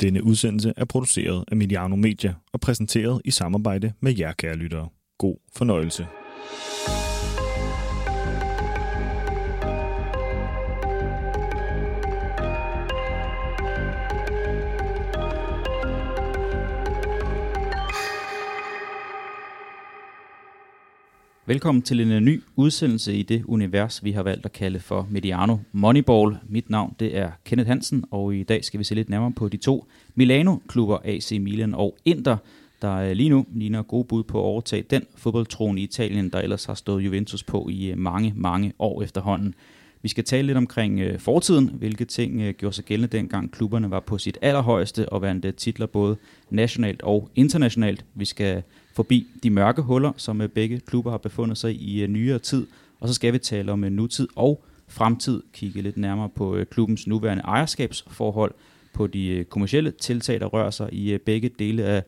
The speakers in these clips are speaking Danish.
Denne udsendelse er produceret af Mediano Media og præsenteret i samarbejde med jer, kære lyttere. God fornøjelse. Velkommen til en øh, ny udsendelse i det univers, vi har valgt at kalde for Mediano Moneyball. Mit navn det er Kenneth Hansen, og i dag skal vi se lidt nærmere på de to Milano-klubber, AC Milan og Inter, der øh, lige nu ligner gode bud på at overtage den fodboldtron i Italien, der ellers har stået Juventus på i øh, mange, mange år efterhånden. Vi skal tale lidt omkring øh, fortiden, hvilke ting øh, gjorde sig gældende dengang klubberne var på sit allerhøjeste og vandt øh, titler både nationalt og internationalt. Vi skal forbi de mørke huller, som øh, begge klubber har befundet sig i øh, nyere tid. Og så skal vi tale om øh, nutid og fremtid, kigge lidt nærmere på klubbens nuværende ejerskabsforhold, på de kommercielle tiltag, der rører sig i begge dele af,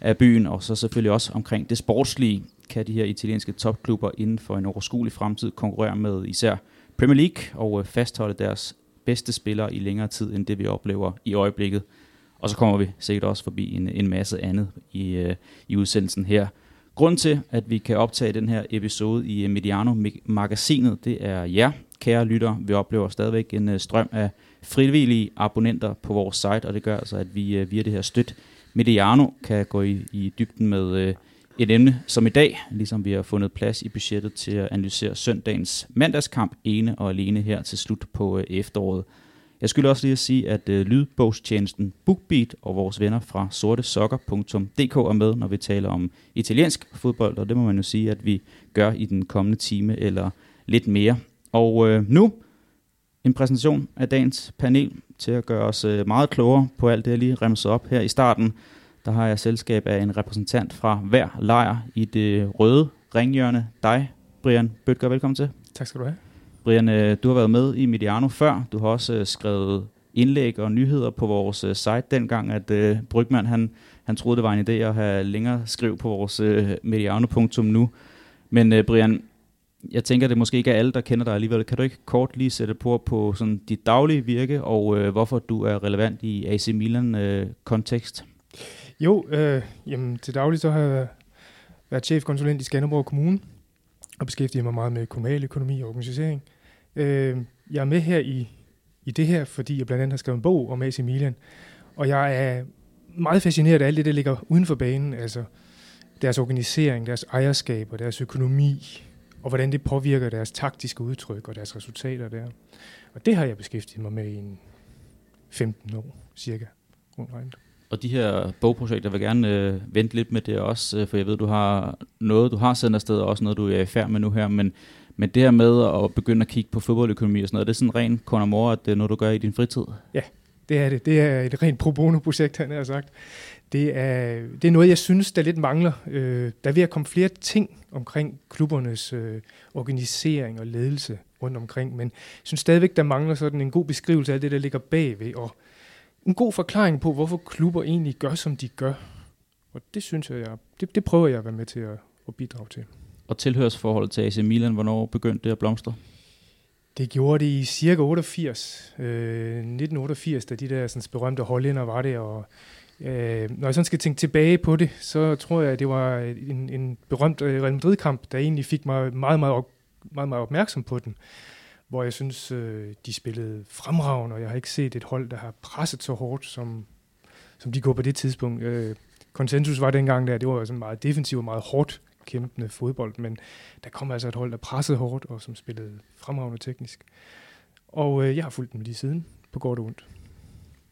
af byen, og så selvfølgelig også omkring det sportslige. Kan de her italienske topklubber inden for en overskuelig fremtid konkurrere med især Premier League og øh, fastholde deres bedste spillere i længere tid, end det vi oplever i øjeblikket. Og så kommer vi sikkert også forbi en, en masse andet i, øh, i udsendelsen her. Grunden til, at vi kan optage den her episode i øh, Mediano-magasinet, det er jer, kære lytter. Vi oplever stadigvæk en øh, strøm af frivillige abonnenter på vores site, og det gør altså, at vi øh, via det her støt Mediano kan gå i, i dybden med øh, et emne som i dag, ligesom vi har fundet plads i budgettet til at analysere søndagens mandagskamp ene og alene her til slut på øh, efteråret. Jeg skulle også lige at sige, at øh, lydbogstjenesten BookBeat og vores venner fra sortesokker.dk er med, når vi taler om italiensk fodbold, og det må man jo sige, at vi gør i den kommende time eller lidt mere. Og øh, nu en præsentation af dagens panel til at gøre os øh, meget klogere på alt det, jeg lige remset op her i starten. Der har jeg selskab af en repræsentant fra hver lejr i det røde ringhjørne. Dig, Brian Bøtger, velkommen til. Tak skal du have. Brian, øh, du har været med i Mediano før. Du har også øh, skrevet indlæg og nyheder på vores øh, site dengang, at uh, Brygman han, han troede, det var en idé at have længere skriv på vores uh, mediano.nu. Men uh, Brian, jeg tænker, det måske ikke er alle, der kender dig alligevel. Kan du ikke kort lige sætte på på sådan dit daglige virke, og uh, hvorfor du er relevant i AC Milan-kontekst? Uh, jo, øh, jamen, til daglig så har jeg været chefkonsulent i Skanderborg Kommune, og beskæftiger mig meget med kommunal økonomi og organisering. Øh, jeg er med her i, i det her, fordi jeg blandt andet har skrevet en bog om AC Milan, og jeg er meget fascineret af alt det, der ligger uden for banen, altså deres organisering, deres ejerskab og deres økonomi, og hvordan det påvirker deres taktiske udtryk og deres resultater der. Og det har jeg beskæftiget mig med i en 15 år cirka. rundt regnet. Og de her bogprojekter vil gerne øh, vente lidt med det også, øh, for jeg ved, du har noget, du har sendt afsted, og også noget, du er i færd med nu her, men men det her med at begynde at kigge på fodboldøkonomi og sådan noget, det er sådan ren kon at det er noget, du gør i din fritid? Ja, det er det. Det er et rent pro bono-projekt, han har sagt. Det er, det er noget, jeg synes, der lidt mangler. Øh, der er ved at komme flere ting omkring klubbernes øh, organisering og ledelse rundt omkring, men jeg synes stadigvæk, der mangler sådan en god beskrivelse af det, der ligger bagved, og en god forklaring på, hvorfor klubber egentlig gør, som de gør. Og det synes jeg, jeg det, det prøver jeg at være med til at, at bidrage til og tilhørsforholdet til AC Milan, hvornår begyndte det at blomstre? Det gjorde det i cirka 88, øh, 1988, da de der sådan, berømte hollænder var det, og øh, når jeg sådan skal tænke tilbage på det, så tror jeg, at det var en, en berømt øh, Real Madrid-kamp, der egentlig fik mig meget, meget, op, meget, meget opmærksom på den, hvor jeg synes, øh, de spillede fremragende, og jeg har ikke set et hold, der har presset så hårdt, som, som de går på det tidspunkt. Øh, konsensus var dengang der, det var sådan meget defensivt og meget hårdt kæmpende fodbold, men der kom altså et hold, der pressede hårdt, og som spillede fremragende teknisk. Og øh, jeg har fulgt dem lige siden, på godt og ondt.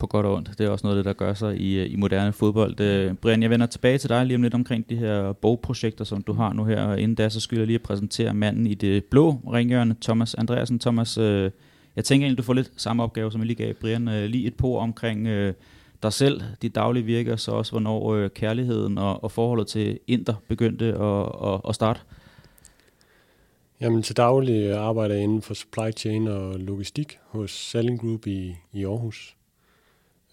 På godt og ondt. Det er også noget af det, der gør sig i, øh, i moderne fodbold. Øh, Brian, jeg vender tilbage til dig lige om lidt omkring de her bogprojekter, som du har nu her. Og inden da, så skylder jeg lige at præsentere manden i det blå ringhjørne, Thomas Andreasen. Thomas, øh, jeg tænker egentlig, du får lidt samme opgave, som jeg lige gav Brian. Øh, lige et på omkring... Øh, dig selv, dit daglige virke, og så også hvornår øh, kærligheden og, og forholdet til Inter begyndte at, at, at starte? Jamen til daglig arbejder jeg inden for supply chain og logistik hos Selling Group i, i Aarhus.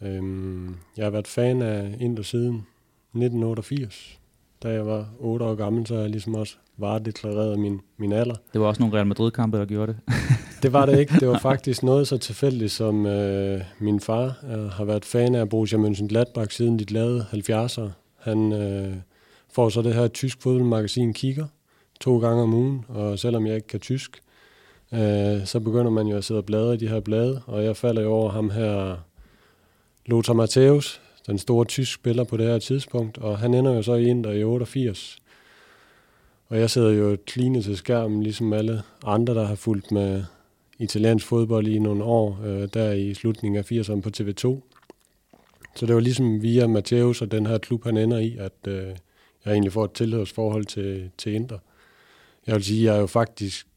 Øhm, jeg har været fan af Inter siden 1988. Da jeg var 8 år gammel, så jeg ligesom også varedeklareret min, min alder. Det var også nogle Real Madrid-kampe, der gjorde det. det var det ikke. Det var faktisk noget så tilfældigt, som øh, min far øh, har været fan af Borussia Mönchengladbach siden de lavede 70'ere. Han øh, får så det her tysk fodboldmagasin Kigger to gange om ugen, og selvom jeg ikke kan tysk, øh, så begynder man jo at sidde og bladre i de her blade, og jeg falder jo over ham her, Lothar Matthäus, den store tysk spiller på det her tidspunkt, og han ender jo så i Inter i 88. Og jeg sidder jo klinet til skærmen, ligesom alle andre, der har fulgt med italiensk fodbold i nogle år, øh, der i slutningen af 80'erne på TV2. Så det var ligesom via Matthäus og den her klub, han ender i, at øh, jeg egentlig får et tilhørsforhold til, til Inter. Jeg vil sige, jeg er jo faktisk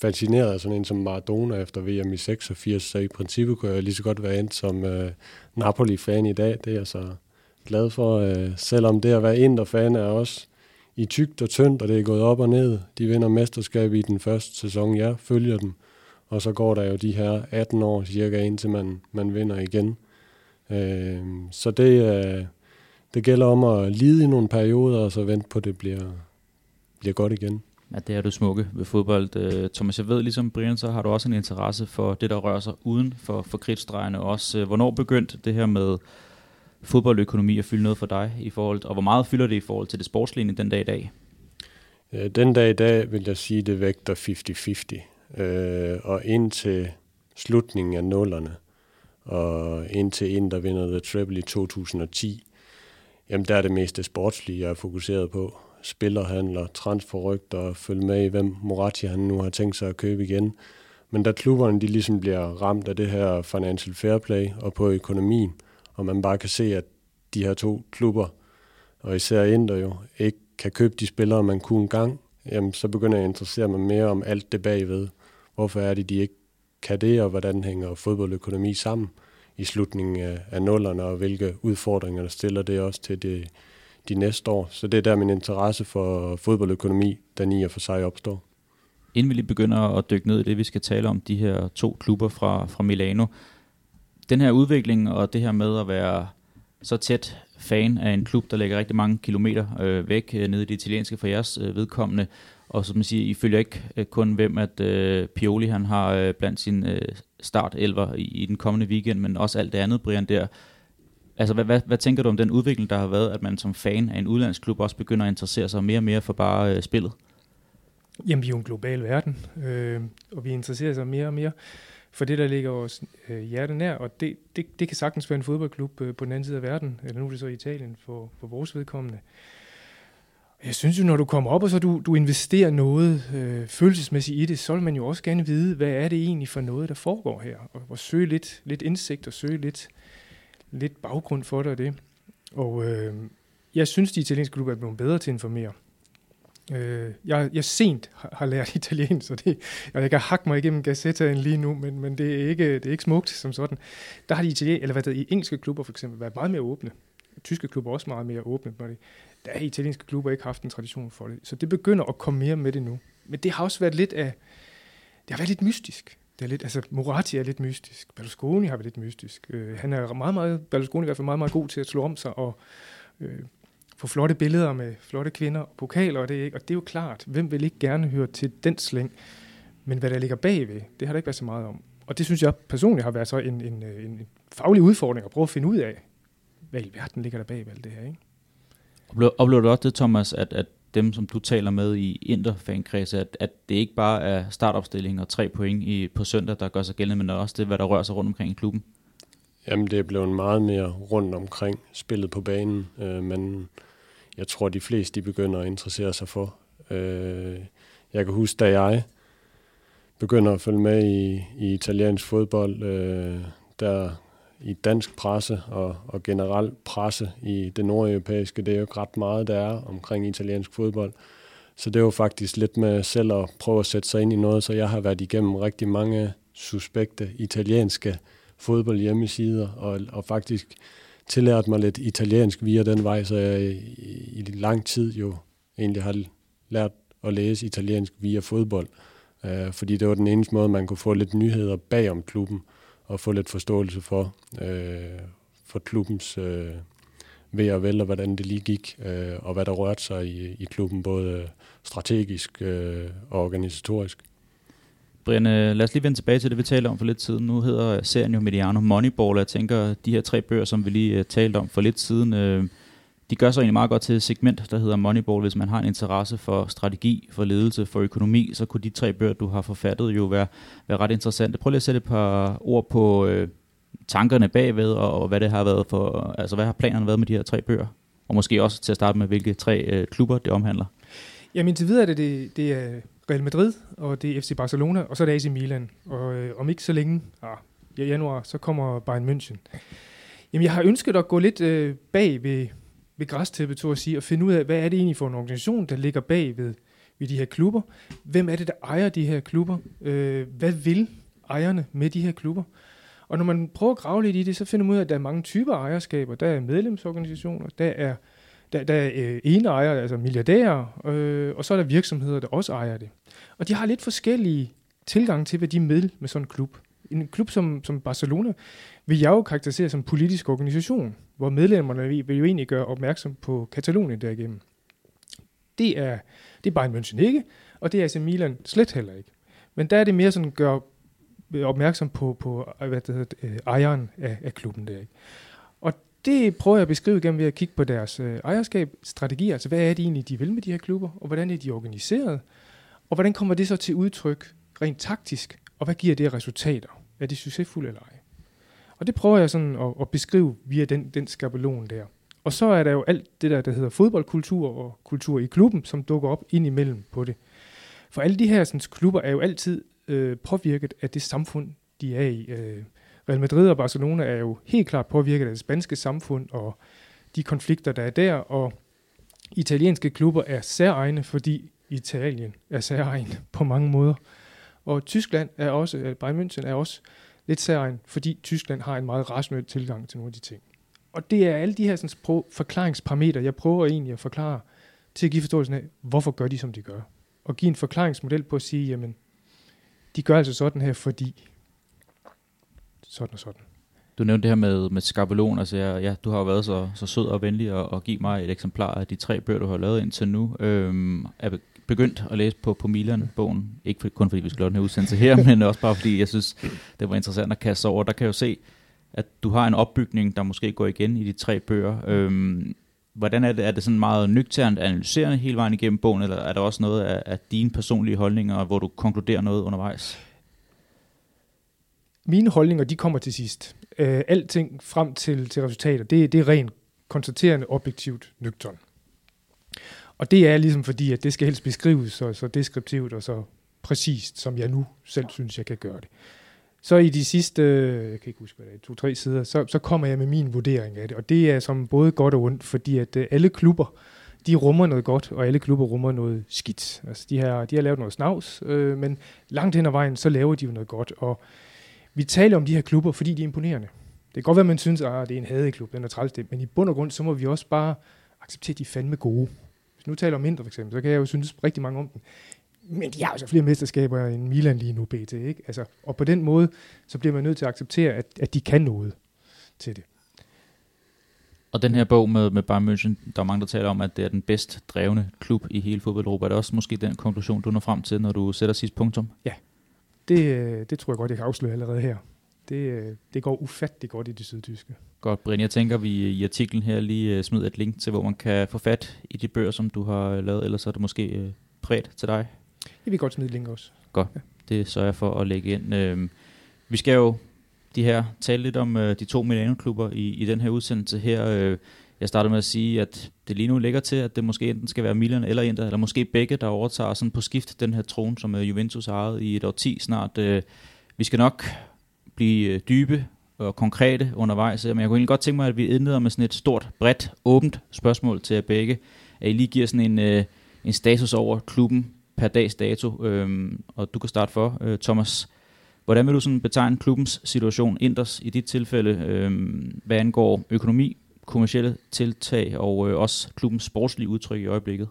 fascineret af sådan en som Maradona efter VM i 86, så i princippet kunne jeg lige så godt være endt som øh, Napoli-fan i dag. Det er jeg så glad for, øh, selvom det at være Inter-fan er også i tygt og tyndt, og det er gået op og ned. De vinder mesterskab i den første sæson, jeg følger dem, og så går der jo de her 18 år cirka, indtil man, man vinder igen. Øh, så det, øh, det gælder om at lide i nogle perioder, og så vente på, at det bliver, bliver godt igen. Ja, det er du smukke ved fodbold. Øh, Thomas, jeg ved, ligesom Brian, så har du også en interesse for det, der rører sig uden for, for kridtstregene også. Øh, hvornår begyndte det her med fodboldøkonomi at fylde noget for dig i forhold, og hvor meget fylder det i forhold til det sportslige den dag i dag? Øh, den dag i dag vil jeg sige, det vægter 50-50. Øh, og indtil slutningen af nullerne, og indtil en, der vinder The Treble i 2010, jamen der er det meste sportslige, jeg er fokuseret på spillerhandler, transferrygter, følge med i, hvem Moratti han nu har tænkt sig at købe igen. Men da klubberne de ligesom bliver ramt af det her financial fair play og på økonomien, og man bare kan se, at de her to klubber, og især Inter jo, ikke kan købe de spillere, man kunne engang, jamen så begynder jeg at interessere mig mere om alt det bagved. Hvorfor er det, de ikke kan det, og hvordan hænger fodboldøkonomi sammen i slutningen af, af nullerne, og hvilke udfordringer der stiller det også til det, de næste år. Så det er der min interesse for fodboldøkonomi, den i og for sig opstår. Inden vi lige begynder at dykke ned i det, vi skal tale om, de her to klubber fra, fra Milano. Den her udvikling og det her med at være så tæt fan af en klub, der ligger rigtig mange kilometer øh, væk øh, nede i det italienske for jeres øh, vedkommende, og som man siger, I følger ikke øh, kun hvem, at øh, Pioli han har øh, blandt sin øh, startelver i, i den kommende weekend, men også alt det andet, Brian, der. Altså, hvad, hvad, hvad tænker du om den udvikling, der har været, at man som fan af en udlandsklub også begynder at interessere sig mere og mere for bare øh, spillet? Jamen, vi er jo en global verden, øh, og vi interesserer sig mere og mere for det, der ligger vores øh, hjerte nær, og det, det, det kan sagtens være en fodboldklub øh, på den anden side af verden, eller nu er det så i Italien for, for vores vedkommende. Jeg synes jo, når du kommer op, og så du, du investerer noget øh, følelsesmæssigt i det, så vil man jo også gerne vide, hvad er det egentlig for noget, der foregår her, og, og søge lidt, lidt indsigt og søge lidt lidt baggrund for det og det. Og øh, jeg synes, de italienske klubber er blevet bedre til at informere. Øh, jeg, jeg sent har, har lært italiensk, så det, og jeg kan hakke mig igennem Gazzetta lige nu, men, men det, er ikke, det er ikke smukt som sådan. Der har de italienske, eller hvad det, i engelske klubber for eksempel været meget mere åbne. Tyske klubber også meget mere åbne. Men der har italienske klubber ikke haft en tradition for det. Så det begynder at komme mere med det nu. Men det har også været lidt af, det har været lidt mystisk. Det er lidt, altså Moratti er lidt mystisk. Berlusconi har været lidt mystisk. Øh, han er meget, meget, Berlusconi er i hvert fald meget, meget god til at slå om sig og øh, få flotte billeder med flotte kvinder og pokaler og det, ikke? og det er jo klart, hvem vil ikke gerne høre til den slæng, men hvad der ligger bagved, det har der ikke været så meget om. Og det synes jeg personligt har været så en, en, en, en faglig udfordring at prøve at finde ud af, hvad i verden ligger der bagved alt det her. Ikke? Oplever du også det, Thomas, at, at dem, som du taler med i Inter-fankredse, at, at det ikke bare er startopstilling og tre point i, på søndag, der gør sig gældende, men også det, hvad der rører sig rundt omkring i klubben? Jamen, det er blevet meget mere rundt omkring spillet på banen, øh, men jeg tror, de fleste de begynder at interessere sig for. Øh, jeg kan huske, da jeg begynder at følge med i, i italiensk fodbold, øh, der i dansk presse og, og generelt presse i det nordeuropæiske. Det er jo ikke ret meget, der er omkring italiensk fodbold. Så det er jo faktisk lidt med selv at prøve at sætte sig ind i noget, så jeg har været igennem rigtig mange suspekte italienske fodboldhjemmesider, og, og faktisk tillært mig lidt italiensk via den vej, så jeg i, i lang tid jo egentlig har lært at læse italiensk via fodbold. Uh, fordi det var den eneste måde, man kunne få lidt nyheder bag om klubben og få lidt forståelse for, øh, for klubbens øh, ved og vel, og hvordan det lige gik, øh, og hvad der rørte sig i, i klubben, både strategisk øh, og organisatorisk. Brian, øh, lad os lige vende tilbage til det, vi talte om for lidt siden. Nu hedder serien jo Mediano Moneyball, og jeg tænker, de her tre bøger, som vi lige øh, talte om for lidt siden, øh, de gør sig egentlig meget godt til et segment, der hedder Moneyball. Hvis man har en interesse for strategi, for ledelse, for økonomi, så kunne de tre bøger, du har forfattet, jo være, være ret interessante. Prøv lige at sætte et par ord på øh, tankerne bagved, og, og hvad det har været for, altså hvad har planerne været med de her tre bøger? Og måske også til at starte med, hvilke tre øh, klubber det omhandler. Jamen indtil videre er det, det, det er Real Madrid, og det er FC Barcelona, og så er det AC Milan. Og øh, om ikke så længe, ah, i januar, så kommer Bayern München. Jamen jeg har ønsket at gå lidt øh, bag ved, ved græstæppet, så at sige, og finde ud af, hvad er det egentlig for en organisation, der ligger bag ved, ved de her klubber? Hvem er det, der ejer de her klubber? Øh, hvad vil ejerne med de her klubber? Og når man prøver at grave lidt i det, så finder man ud af, at der er mange typer ejerskaber. Der er medlemsorganisationer, der er der, der er øh, ene ejer, altså milliardærer, øh, og så er der virksomheder, der også ejer det. Og de har lidt forskellige tilgang til, hvad de er med med sådan en klub. En klub som, som Barcelona vil jeg jo karakterisere som politisk organisation, hvor medlemmerne vil jo egentlig gøre opmærksom på Katalonien derigennem. Det er, det er Bayern München ikke, og det er AC Milan slet heller ikke. Men der er det mere sådan at gøre opmærksom på, på hvad det hedder, øh, ejeren af, af klubben der. Ikke? det prøver jeg at beskrive gennem ved at kigge på deres øh, ejerskab, strategier, altså hvad er det egentlig, de vil med de her klubber, og hvordan er de organiseret, og hvordan kommer det så til udtryk rent taktisk, og hvad giver det resultater? Er de succesfulde eller ej? Og det prøver jeg sådan at, at beskrive via den, den skabelon der. Og så er der jo alt det der, der hedder fodboldkultur og kultur i klubben, som dukker op ind imellem på det. For alle de her sådan, klubber er jo altid øh, påvirket af det samfund, de er i. Øh, Real Madrid og Barcelona er jo helt klart påvirket af det spanske samfund og de konflikter, der er der, og italienske klubber er særegne, fordi Italien er særegne på mange måder. Og Tyskland er også, øh, Bayern München er også lidt særlig, fordi Tyskland har en meget rationel tilgang til nogle af de ting. Og det er alle de her sådan, forklaringsparametre, jeg prøver egentlig at forklare, til at give forståelsen af, hvorfor gør de, som de gør. Og give en forklaringsmodel på at sige, jamen, de gør altså sådan her, fordi sådan og sådan. Du nævnte det her med, med skabelon, altså jeg, ja, du har jo været så, så sød og venlig at, at give mig et eksemplar af de tre bøger, du har lavet indtil nu. Øhm, er begyndt at læse på, på Milan-bogen, ikke for, kun fordi vi skal lave den her udsendelse her, men også bare fordi jeg synes, det var interessant at kaste over. Der kan jeg jo se, at du har en opbygning, der måske går igen i de tre bøger. Øhm, hvordan er det? Er det sådan meget nøgternt analyserende hele vejen igennem bogen, eller er der også noget af, af dine personlige holdninger, hvor du konkluderer noget undervejs? mine holdninger, de kommer til sidst. Øh, alting frem til, til resultater, det, det er rent konstaterende, objektivt, nøgtern. Og det er ligesom fordi, at det skal helst beskrives så, så deskriptivt og så præcist, som jeg nu selv synes, jeg kan gøre det. Så i de sidste, jeg kan ikke huske, hvad det er, to-tre sider, så, så kommer jeg med min vurdering af det. Og det er som både godt og ondt, fordi at øh, alle klubber, de rummer noget godt, og alle klubber rummer noget skidt. Altså de har, de har lavet noget snavs, øh, men langt hen ad vejen, så laver de jo noget godt. Og vi taler om de her klubber, fordi de er imponerende. Det kan godt være, at man synes, at ah, det er en hadeklub, den er træls, men i bund og grund, så må vi også bare acceptere, at de er fandme gode. Hvis nu taler om mindre for eksempel, så kan jeg jo synes rigtig mange om dem. Men de har altså flere mesterskaber end Milan lige nu, BT. Ikke? Altså, og på den måde, så bliver man nødt til at acceptere, at, at de kan noget til det. Og den her bog med, med Bayern München, der er mange, der taler om, at det er den bedst drevne klub i hele fodbold Er det også måske den konklusion, du når frem til, når du sætter sidst punktum? Ja, det, øh, det tror jeg godt, jeg kan afsløre allerede her. Det, øh, det går ufatteligt godt i det sydtyske. Godt, Brian. Jeg tænker, vi i artiklen her lige øh, smider et link til, hvor man kan få fat i de bøger, som du har lavet, ellers er det måske præget til dig. Jeg vil godt smide et link også. Godt, ja. det sørger jeg for at lægge ind. Øhm, vi skal jo de her tale lidt om de to Milano-klubber i, i den her udsendelse her. Jeg startede med at sige, at det lige nu ligger til, at det måske enten skal være Milan eller Inter, eller måske begge, der overtager sådan på skift den her trone, som Juventus har ejet i et år 10 snart. Vi skal nok blive dybe og konkrete undervejs, men jeg kunne egentlig godt tænke mig, at vi indleder med sådan et stort, bredt, åbent spørgsmål til jer begge. At I lige giver sådan en, øh, en status over klubben per dags dato, uh, og du kan starte for, øh, Thomas. Hvordan vil du sådan betegne klubbens situation, Inders i dit tilfælde, øh, hvad angår økonomi, kommersielle tiltag og øh, også klubbens sportslige udtryk i øjeblikket?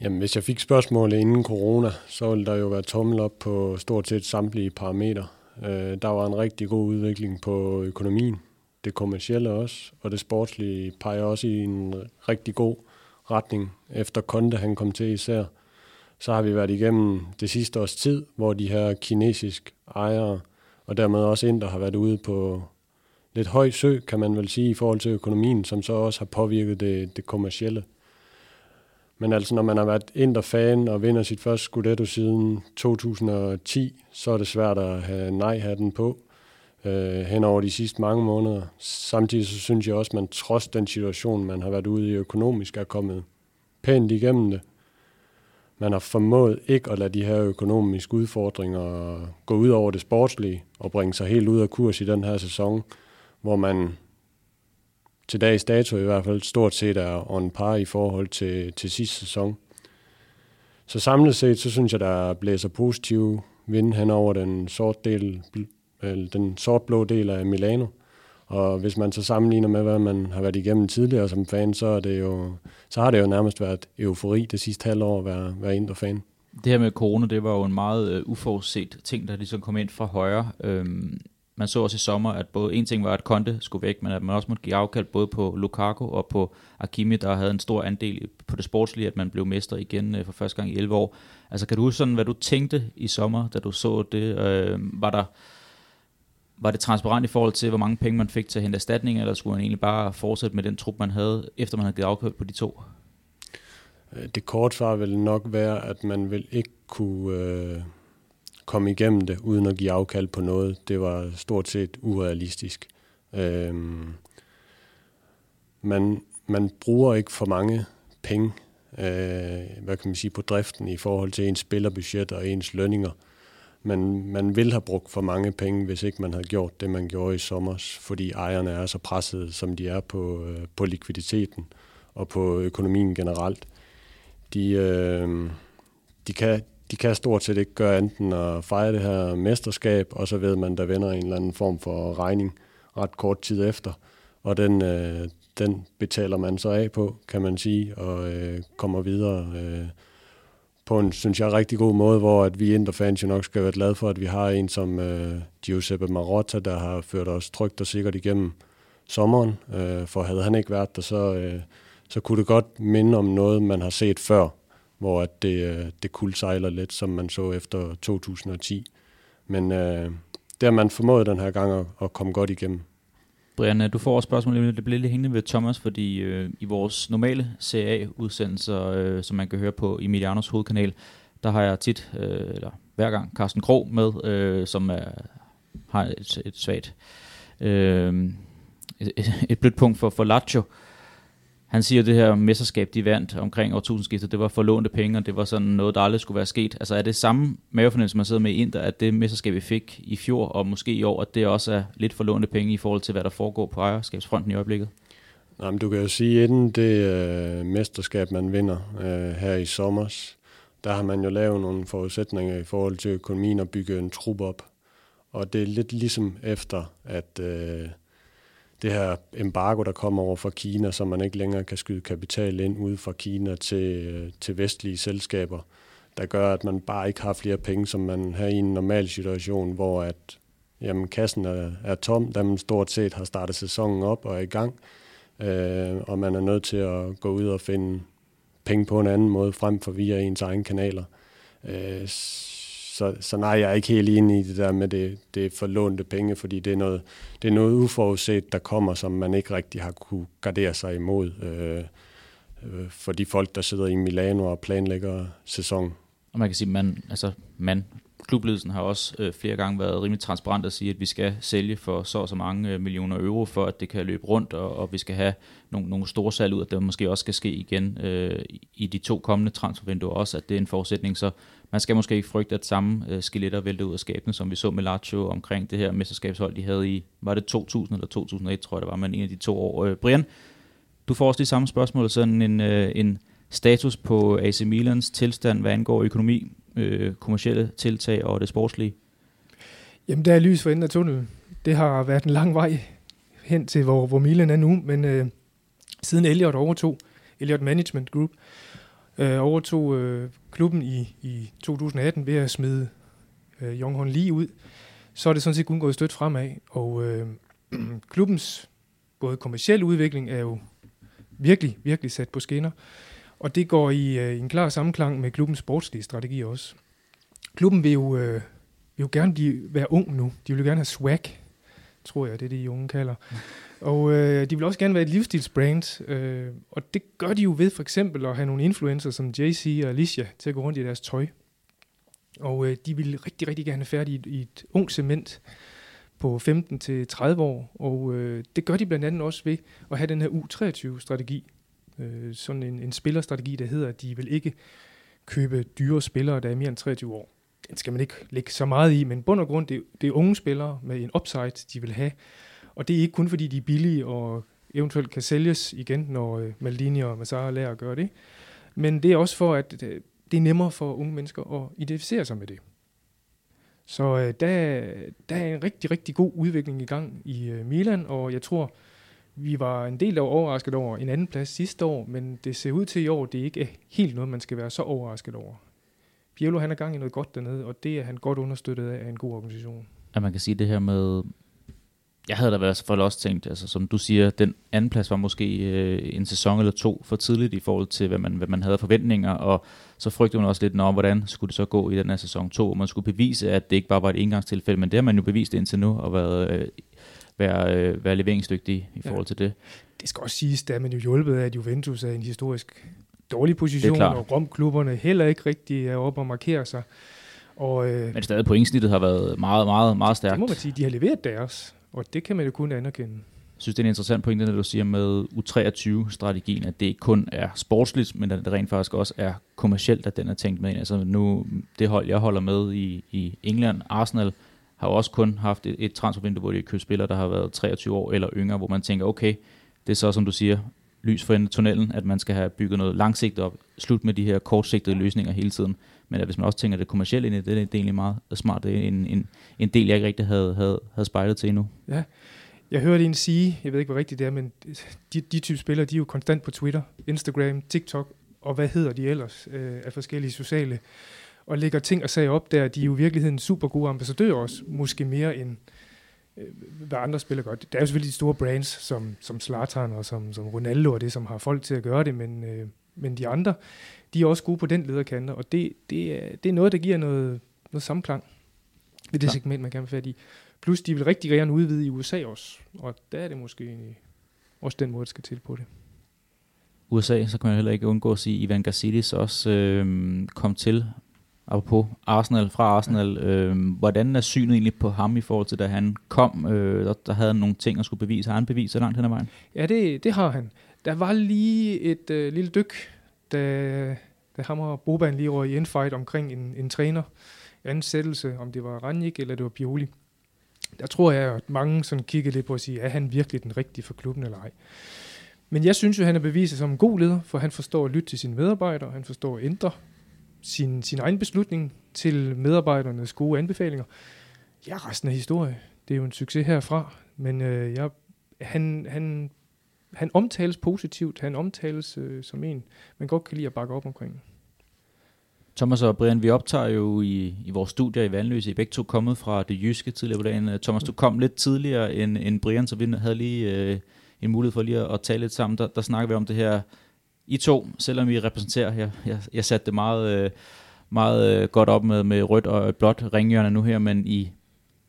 Jamen, hvis jeg fik spørgsmålet inden corona, så ville der jo være tommel op på stort set samtlige parametre. Øh, der var en rigtig god udvikling på økonomien, det kommercielle også, og det sportslige peger også i en rigtig god retning, efter Konte han kom til især. så har vi været igennem det sidste års tid, hvor de her kinesiske ejere, og dermed også ind, der har været ude på lidt høj sø, kan man vel sige, i forhold til økonomien, som så også har påvirket det, det kommercielle. Men altså, når man har været Inter-fan og vinder sit første Scudetto siden 2010, så er det svært at have nej-hatten på øh, hen over de sidste mange måneder. Samtidig så synes jeg også, at man trods den situation, man har været ude i økonomisk, er kommet pænt igennem det. Man har formået ikke at lade de her økonomiske udfordringer gå ud over det sportslige og bringe sig helt ud af kurs i den her sæson, hvor man til dags dato i hvert fald stort set er on par i forhold til, til sidste sæson. Så samlet set, så synes jeg, der blæser positive vinde hen over den sort del, den sort-blå del af Milano. Og hvis man så sammenligner med, hvad man har været igennem tidligere som fan, så, er det jo, så har det jo nærmest været eufori det sidste halvår at være, være indre fan. Det her med corona, det var jo en meget uh, uforudset ting, der ligesom kom ind fra højre. Øhm, man så også i sommer, at både en ting var, at Conte skulle væk, men at man også måtte give afkald både på Lukaku og på Akimi, der havde en stor andel på det sportslige, at man blev mester igen øh, for første gang i 11 år. Altså kan du huske sådan, hvad du tænkte i sommer, da du så det? Øh, var der var det transparent i forhold til, hvor mange penge man fik til at hente erstatning, eller skulle man egentlig bare fortsætte med den trup, man havde, efter man havde givet afkald på de to? Øh, det kort svar vil nok være, at man vil ikke kunne øh, komme igennem det, uden at give afkald på noget. Det var stort set urealistisk. Øh, man, man bruger ikke for mange penge øh, hvad kan man sige, på driften i forhold til ens spillerbudget og ens lønninger Men man vil have brugt for mange penge, hvis ikke man havde gjort det, man gjorde i sommer, fordi ejerne er så presset, som de er på, øh, på likviditeten og på økonomien generelt. De, øh, de, kan, de kan stort set ikke gøre enten at fejre det her mesterskab, og så ved man, der vender en eller anden form for regning ret kort tid efter, og den, øh, den betaler man så af på, kan man sige, og øh, kommer videre øh, på en, synes jeg, rigtig god måde, hvor at vi Interfans jo nok skal være glade for, at vi har en som øh, Giuseppe Marotta, der har ført os trygt og sikkert igennem sommeren. Øh, for havde han ikke været der, så, øh, så kunne det godt minde om noget, man har set før, hvor at det, øh, det kuldsejler lidt, som man så efter 2010. Men øh, det har man formået den her gang at, at komme godt igennem. Brian, øh, du får også spørgsmål, det bliver lidt hængende ved Thomas, fordi øh, i vores normale CA-udsendelser, øh, som man kan høre på Emilianos hovedkanal, der har jeg tit, øh, eller hver gang, Carsten Krog med, øh, som er, har et, et svagt, øh, et, et blødt punkt for, for Lazio. Øh, han siger, at det her mesterskab, de vandt omkring årtusindskiftet, det var forlånte penge, og det var sådan noget, der aldrig skulle være sket. Altså er det samme mavefornemmelse, man sidder med i Inter, at det mesterskab, vi fik i fjor, og måske i år, at det også er lidt forlånte penge i forhold til, hvad der foregår på ejerskabsfronten i øjeblikket? Jamen, du kan jo sige, at inden det øh, mesterskab, man vinder øh, her i sommer, der har man jo lavet nogle forudsætninger i forhold til økonomien og bygge en trup op. Og det er lidt ligesom efter, at... Øh, det her embargo, der kommer over fra Kina, så man ikke længere kan skyde kapital ind ude fra Kina til, øh, til vestlige selskaber, der gør, at man bare ikke har flere penge, som man har i en normal situation, hvor at jamen, kassen er, er tom, da man stort set har startet sæsonen op og er i gang, øh, og man er nødt til at gå ud og finde penge på en anden måde, frem for via ens egne kanaler. Øh, så, så nej, jeg er ikke helt enig i det der med det, det forlånte penge, fordi det er, noget, det er noget uforudset, der kommer, som man ikke rigtig har kunne gardere sig imod øh, øh, for de folk, der sidder i Milano og planlægger sæsonen. Og man kan sige, man, altså man, klubledelsen har også øh, flere gange været rimelig transparent at sige, at vi skal sælge for så og så mange øh, millioner euro, for at det kan løbe rundt, og, og vi skal have nogle, nogle store salg ud, at det måske også skal ske igen øh, i de to kommende transfervinduer også, at det er en forudsætning. Så man skal måske ikke frygte, at samme øh, skeletter vælter ud af skabene, som vi så med Lazio omkring det her mesterskabshold, de havde i, var det 2000 eller 2001, tror jeg det var, men en af de to år. Øh, Brian, du får også de samme spørgsmål, sådan en, øh, en status på AC Milans tilstand, hvad angår økonomi, øh, kommersielle tiltag og det sportslige? Jamen, der er lys for enden af tunnelen. Det har været en lang vej hen til, hvor, hvor Milan er nu, men øh, siden Elliot overtog, Elliot Management Group, øh, Øh, overtog øh, klubben i, i 2018 ved at smide øh, Jonghorn lige ud, så er det sådan set kun gået stødt fremad, og øh, klubbens både kommersielle udvikling er jo virkelig, virkelig sat på skinner, Og det går i, øh, en klar sammenklang med klubbens sportslige strategi også. Klubben vil jo, øh, vil jo gerne blive, være ung nu. De vil jo gerne have swag, tror jeg, det er det, de unge kalder. Og øh, de vil også gerne være et livsstilsbrand, øh, og det gør de jo ved for eksempel at have nogle influencer som JC og Alicia til at gå rundt i deres tøj. Og øh, de vil rigtig, rigtig gerne have færdigt i et ung cement på 15-30 år, og øh, det gør de blandt andet også ved at have den her U23-strategi. Øh, sådan en, en spillerstrategi, der hedder, at de vil ikke købe dyre spillere, der er mere end 23 år. Den skal man ikke lægge så meget i, men bund og grund, det, det er unge spillere med en upside, de vil have. Og det er ikke kun fordi, de er billige og eventuelt kan sælges igen, når øh, Maldini og Massara lærer at gøre det. Men det er også for, at øh, det er nemmere for unge mennesker at identificere sig med det. Så øh, der, der er en rigtig, rigtig god udvikling i gang i øh, Milan, og jeg tror, vi var en del af overrasket over en anden plads sidste år, men det ser ud til i år, det ikke er helt noget, man skal være så overrasket over. Pirlo han er gang i noget godt dernede, og det er han godt understøttet af en god organisation. At man kan sige det her med, jeg havde da været for også tænkt, altså som du siger, den anden plads var måske øh, en sæson eller to for tidligt i forhold til, hvad man, hvad man havde forventninger, og så frygtede man også lidt, når, hvordan skulle det så gå i den her sæson 2, man skulle bevise, at det ikke bare var et engangstilfælde, men det har man jo bevist indtil nu, og været, øh, være, øh, være leveringsdygtig i forhold ja. til det. Det skal også siges, at man jo hjulpet af, at Juventus er en historisk dårlig position, og Romklubberne heller ikke rigtig er oppe og markere sig. Og, øh, Men stadig pointsnittet har været meget, meget, meget stærkt. Det må man sige, de har leveret deres. Og det kan man jo kun anerkende. Jeg synes, det er en interessant pointe, når du siger med U23-strategien, at det ikke kun er sportsligt, men at det rent faktisk også er kommercielt, at den er tænkt med. Altså nu, det hold, jeg holder med i, i England, Arsenal, har jo også kun haft et, et transfervindue, hvor de har købt spillere, der har været 23 år eller yngre, hvor man tænker, okay, det er så, som du siger, lys for enden tunnelen, at man skal have bygget noget langsigtet op, slut med de her kortsigtede løsninger hele tiden. Men at hvis man også tænker det kommercielle ind i det, det er egentlig meget smart. Det er en, en, en del, jeg ikke rigtig havde, havde, havde spejlet til endnu. Ja, jeg hørte en sige, jeg ved ikke, hvor rigtigt det er, men de, de type spillere, de er jo konstant på Twitter, Instagram, TikTok, og hvad hedder de ellers øh, af forskellige sociale, og lægger ting og sager op der. De er jo i virkeligheden super gode ambassadører også, måske mere end øh, hvad andre spillere gør. Der er jo selvfølgelig de store brands, som, som Zlatan og som, som Ronaldo og det, som har folk til at gøre det, men, øh, men de andre, de er også gode på den lederkante, og det, det, er, det er noget, der giver noget, noget samklang ved det segment, man kan have fat i. Plus, de vil rigtig gerne udvide i USA også, og der er det måske også den måde, der skal til på det. USA, så kan man heller ikke undgå at sige, Ivan Gazidis også øh, kom til, på Arsenal, fra Arsenal. Øh, hvordan er synet egentlig på ham i forhold til, da han kom? Øh, der, der havde han nogle ting, at skulle bevise. Har han beviset langt hen ad vejen? Ja, det, det har han. Der var lige et øh, lille dyk da, da ham og Boban lige røg i infight omkring en, en træner ansættelse, om det var Ranjik eller det var Pioli. Der tror jeg, at mange sådan kigger lidt på at sige, er han virkelig den rigtige for klubben eller ej? Men jeg synes jo, han er beviset som en god leder, for han forstår at lytte til sine medarbejdere, han forstår at ændre sin, sin egen beslutning til medarbejdernes gode anbefalinger. Ja, resten af historie. Det er jo en succes herfra, men øh, jeg, han, han han omtales positivt, han omtales øh, som en, man godt kan lide at bakke op omkring. Thomas og Brian, vi optager jo i, i vores studier i Vandløse. I begge to kommet fra det jyske tidligere på dagen. Øh, Thomas, du kom lidt tidligere end, end Brian, så vi havde lige øh, en mulighed for lige at, at tale lidt sammen. Der, der snakker vi om det her. I to, selvom I repræsenterer, jeg, jeg, jeg satte det meget, øh, meget øh, godt op med, med rødt og blåt ringhjørne nu her, men I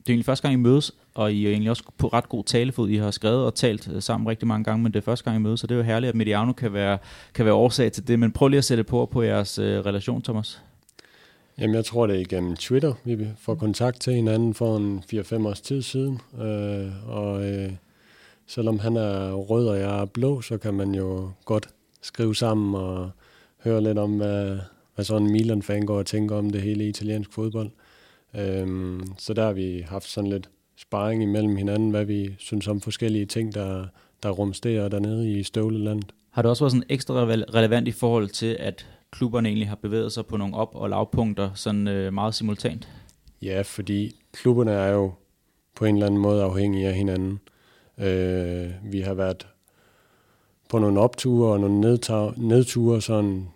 det er egentlig første gang, I mødes, og I er egentlig også på ret god talefod. I har skrevet og talt øh, sammen rigtig mange gange, men det er første gang, I mødes, så det er jo herligt, at Mediano kan være, kan være årsag til det. Men prøv lige at sætte på på jeres øh, relation, Thomas. Jamen, jeg tror, det er igennem Twitter, vi får kontakt til hinanden for en 4-5 års tid siden. Øh, og øh, selvom han er rød, og jeg er blå, så kan man jo godt skrive sammen og høre lidt om, hvad, hvad sådan en Milan-fan går og tænker om det hele italiensk fodbold. Øhm, så der har vi haft sådan lidt sparring imellem hinanden, hvad vi synes om forskellige ting, der, der rumsterer dernede i Støvleland. Har det også været sådan ekstra relevant i forhold til, at klubberne egentlig har bevæget sig på nogle op- og lavpunkter sådan øh, meget simultant? Ja, fordi klubberne er jo på en eller anden måde afhængige af hinanden. Øh, vi har været på nogle opture og nogle nedture sådan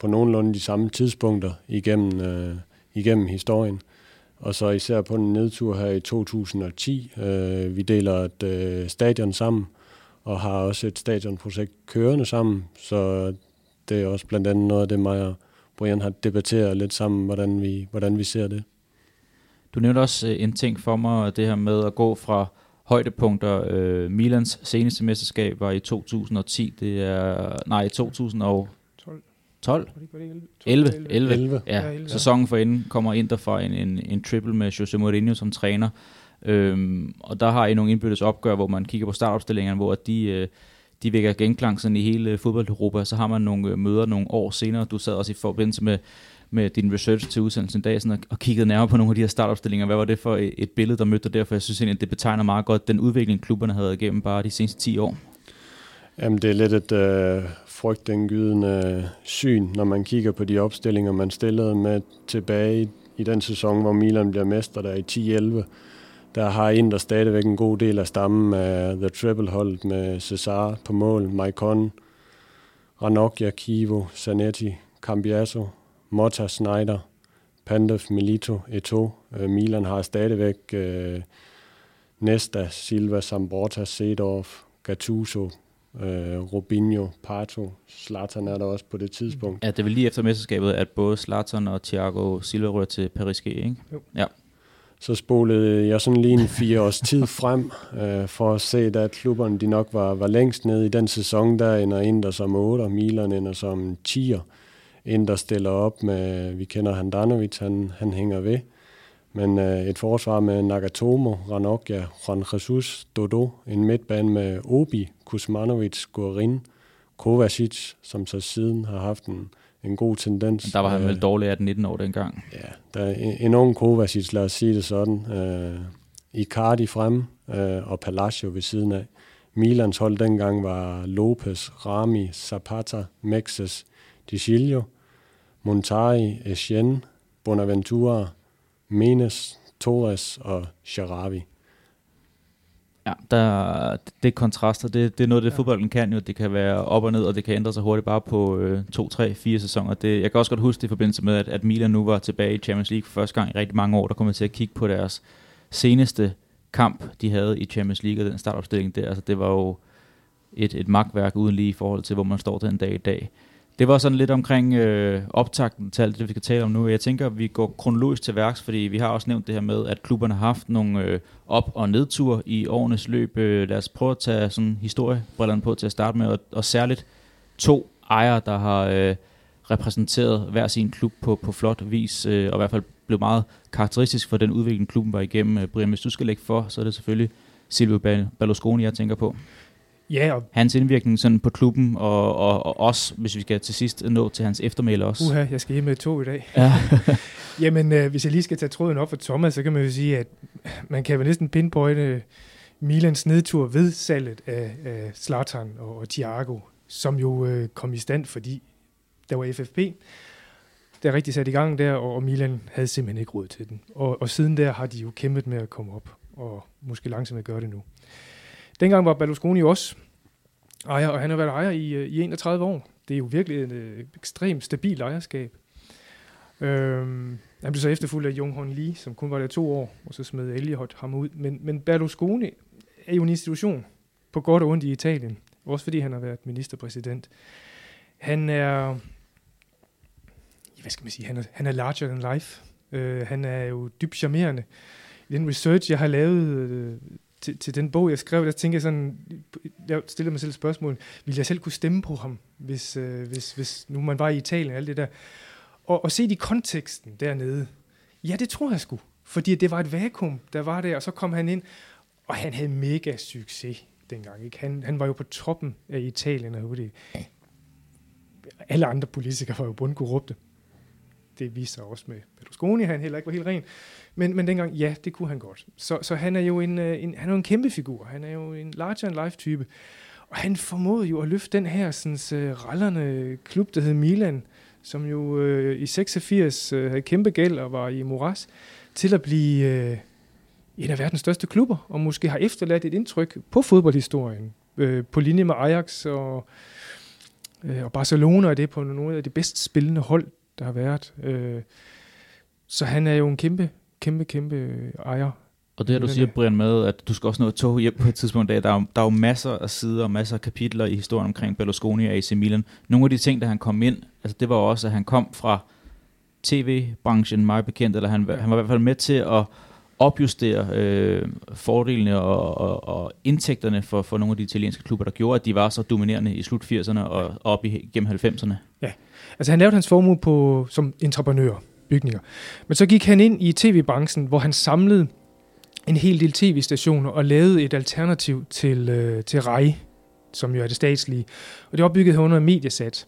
på nogenlunde de samme tidspunkter igennem, øh, igennem historien. Og så især på en nedtur her i 2010. Øh, vi deler et øh, stadion sammen, og har også et stadionprojekt kørende sammen, så det er også blandt andet noget af det, mig og Brian har debatteret lidt sammen, hvordan vi, hvordan vi ser det. Du nævnte også øh, en ting for mig, det her med at gå fra højdepunkter. Øh, Milans seneste mesterskab var i 2010, det er, nej, 2012. 12? 11, 11. 11. Ja, 11. sæsonen for inden kommer ind fra en, en, en triple med Jose Mourinho som træner. Øhm, og der har I nogle indbyttes opgør, hvor man kigger på startopstillingerne, hvor de, øh, de vækker genklang sådan i hele fodbold-Europa. Så har man nogle øh, møder nogle år senere. Du sad også i forbindelse med, med din research til udsendelsen i dag sådan, og, og kiggede nærmere på nogle af de her startopstillinger. Hvad var det for et, et billede, der mødte dig der? For jeg synes egentlig, at det betegner meget godt den udvikling, klubberne havde igennem bare de seneste 10 år. Jamen, det er lidt et øh, frygtindgydende syn, når man kigger på de opstillinger, man stillede med tilbage i den sæson, hvor Milan bliver mester der i 10-11 der har Inter stadigvæk en god del af stammen af The Triple holdet med Cesar på mål, Maicon, Ranocchia, Kivo, Zanetti, Cambiasso, Motta, Snyder, Pandev, Milito, Eto. Øh, Milan har stadigvæk øh, Nesta, Silva, Samborta, Sedorf, Gattuso, uh, Robinho, Pato, Zlatan er der også på det tidspunkt. Ja, det er vel lige efter mesterskabet, at både Zlatan og Thiago Silva rører til Paris G, ikke? Jo. Ja så spolede jeg sådan lige en fire års tid frem, øh, for at se, at klubberne de nok var, var længst nede i den sæson, der ender Inter som 8, og Milan ender som 10'er. Inter stiller op med, vi kender Handanovic, han, han hænger ved. Men øh, et forsvar med Nagatomo, Ranocchia, Juan Jesus, Dodo, en midtbane med Obi, Kuzmanovic, Guarin, Kovacic, som så siden har haft en, en god tendens. Der var han vel øh, dårlig af 19 år dengang. Ja, der er en, en ung Kovacic, lad os sige det sådan. Øh, Icardi frem øh, og Palacio ved siden af. Milans hold dengang var Lopez, Rami, Zapata, Mexes, Di Montari, Etienne, Bonaventura, Menes, Torres og Sharavi. Ja, der, det kontraster, det, det er noget, det ja. fodbolden kan jo. Det kan være op og ned, og det kan ændre sig hurtigt bare på øh, to, tre, fire sæsoner. Det, jeg kan også godt huske det i forbindelse med, at, at Milan nu var tilbage i Champions League for første gang i rigtig mange år. Der kommer til at kigge på deres seneste kamp, de havde i Champions League, og den startopstilling der. Altså, det var jo et, et magtværk uden lige i forhold til, hvor man står den dag i dag. Det var sådan lidt omkring øh, optakten til alt det, vi skal tale om nu. Jeg tænker, at vi går kronologisk til værks, fordi vi har også nævnt det her med, at klubberne har haft nogle øh, op- og nedtur i årenes løb. Øh, lad os prøve at tage sådan historiebrillerne på til at starte med, og, og særligt to ejere, der har øh, repræsenteret hver sin klub på, på flot vis, øh, og i hvert fald blev meget karakteristisk for den udvikling, klubben var igennem. Øh, Brian, hvis du skal lægge for, så er det selvfølgelig Silvio Berlusconi, jeg tænker på. Ja, og hans indvirkning sådan på klubben, og, og, og også, hvis vi skal til sidst nå til hans eftermæle også. Uha, jeg skal hjem med to i dag. Ja. Jamen, øh, hvis jeg lige skal tage tråden op for Thomas, så kan man jo sige, at man kan vel næsten pinpointe Milans nedtur ved salget af, af Zlatan og, og Thiago, som jo øh, kom i stand, fordi der var FFP, der rigtig sat i gang der, og, og Milan havde simpelthen ikke råd til den. Og, og siden der har de jo kæmpet med at komme op, og måske langsomt at gøre det nu. Dengang var Berlusconi også ejer, og han har været ejer i, øh, i 31 år. Det er jo virkelig et øh, ekstremt stabilt ejerskab. Øhm, han blev så efterfulgt af Jung Hon Lee, som kun var der to år, og så smed Elliot ham ud. Men, men Berlusconi er jo en institution, på godt og ondt i Italien. Også fordi han har været ministerpræsident. Han er, hvad skal man sige, han er, han er larger than life. Øh, han er jo dybt charmerende. I den research, jeg har lavet øh, til, til den bog, jeg skrev, der tænkte jeg sådan, jeg stillede mig selv spørgsmålet, spørgsmål, ville jeg selv kunne stemme på ham, hvis, øh, hvis, hvis nu man var i Italien og alt det der. Og, og se de konteksten dernede, ja, det tror jeg sgu. Fordi det var et vakuum, der var der, og så kom han ind, og han havde mega succes dengang. Ikke? Han, han var jo på toppen af Italien, og det, alle andre politikere var jo bundkorrupte. Det viser sig også med Berlusconi, han heller ikke var helt ren. Men, men dengang, ja, det kunne han godt. Så, så han er jo en, øh, en, han er jo en kæmpe figur. Han er jo en larger-than-life-type. Og han formåede jo at løfte den her sådan, uh, rallerne klub, der hed Milan, som jo uh, i 86 uh, havde kæmpe gæld og var i moras, til at blive uh, en af verdens største klubber, og måske har efterladt et indtryk på fodboldhistorien, uh, på linje med Ajax og, uh, og Barcelona, og det er på nogle af de bedst spillende hold, der har været. Uh, så han er jo en kæmpe kæmpe, kæmpe ejer. Og det her, du siger, Brian, med, at du skal også nå et tog hjem på et tidspunkt, der, der, er, der er jo masser af sider og masser af kapitler i historien omkring Berlusconi og AC Milan. Nogle af de ting, der han kom ind, altså det var også, at han kom fra tv-branchen, meget bekendt, eller han, han var i hvert fald med til at opjustere øh, fordelene og, og, og indtægterne for, for nogle af de italienske klubber, der gjorde, at de var så dominerende i slut 80'erne og op igennem 90'erne. Ja, altså han lavede hans formue på, som entreprenør bygninger. Men så gik han ind i tv-branchen, hvor han samlede en hel del tv-stationer og lavede et alternativ til, øh, til RAI, som jo er det statslige. Og det opbyggede han under mediesat.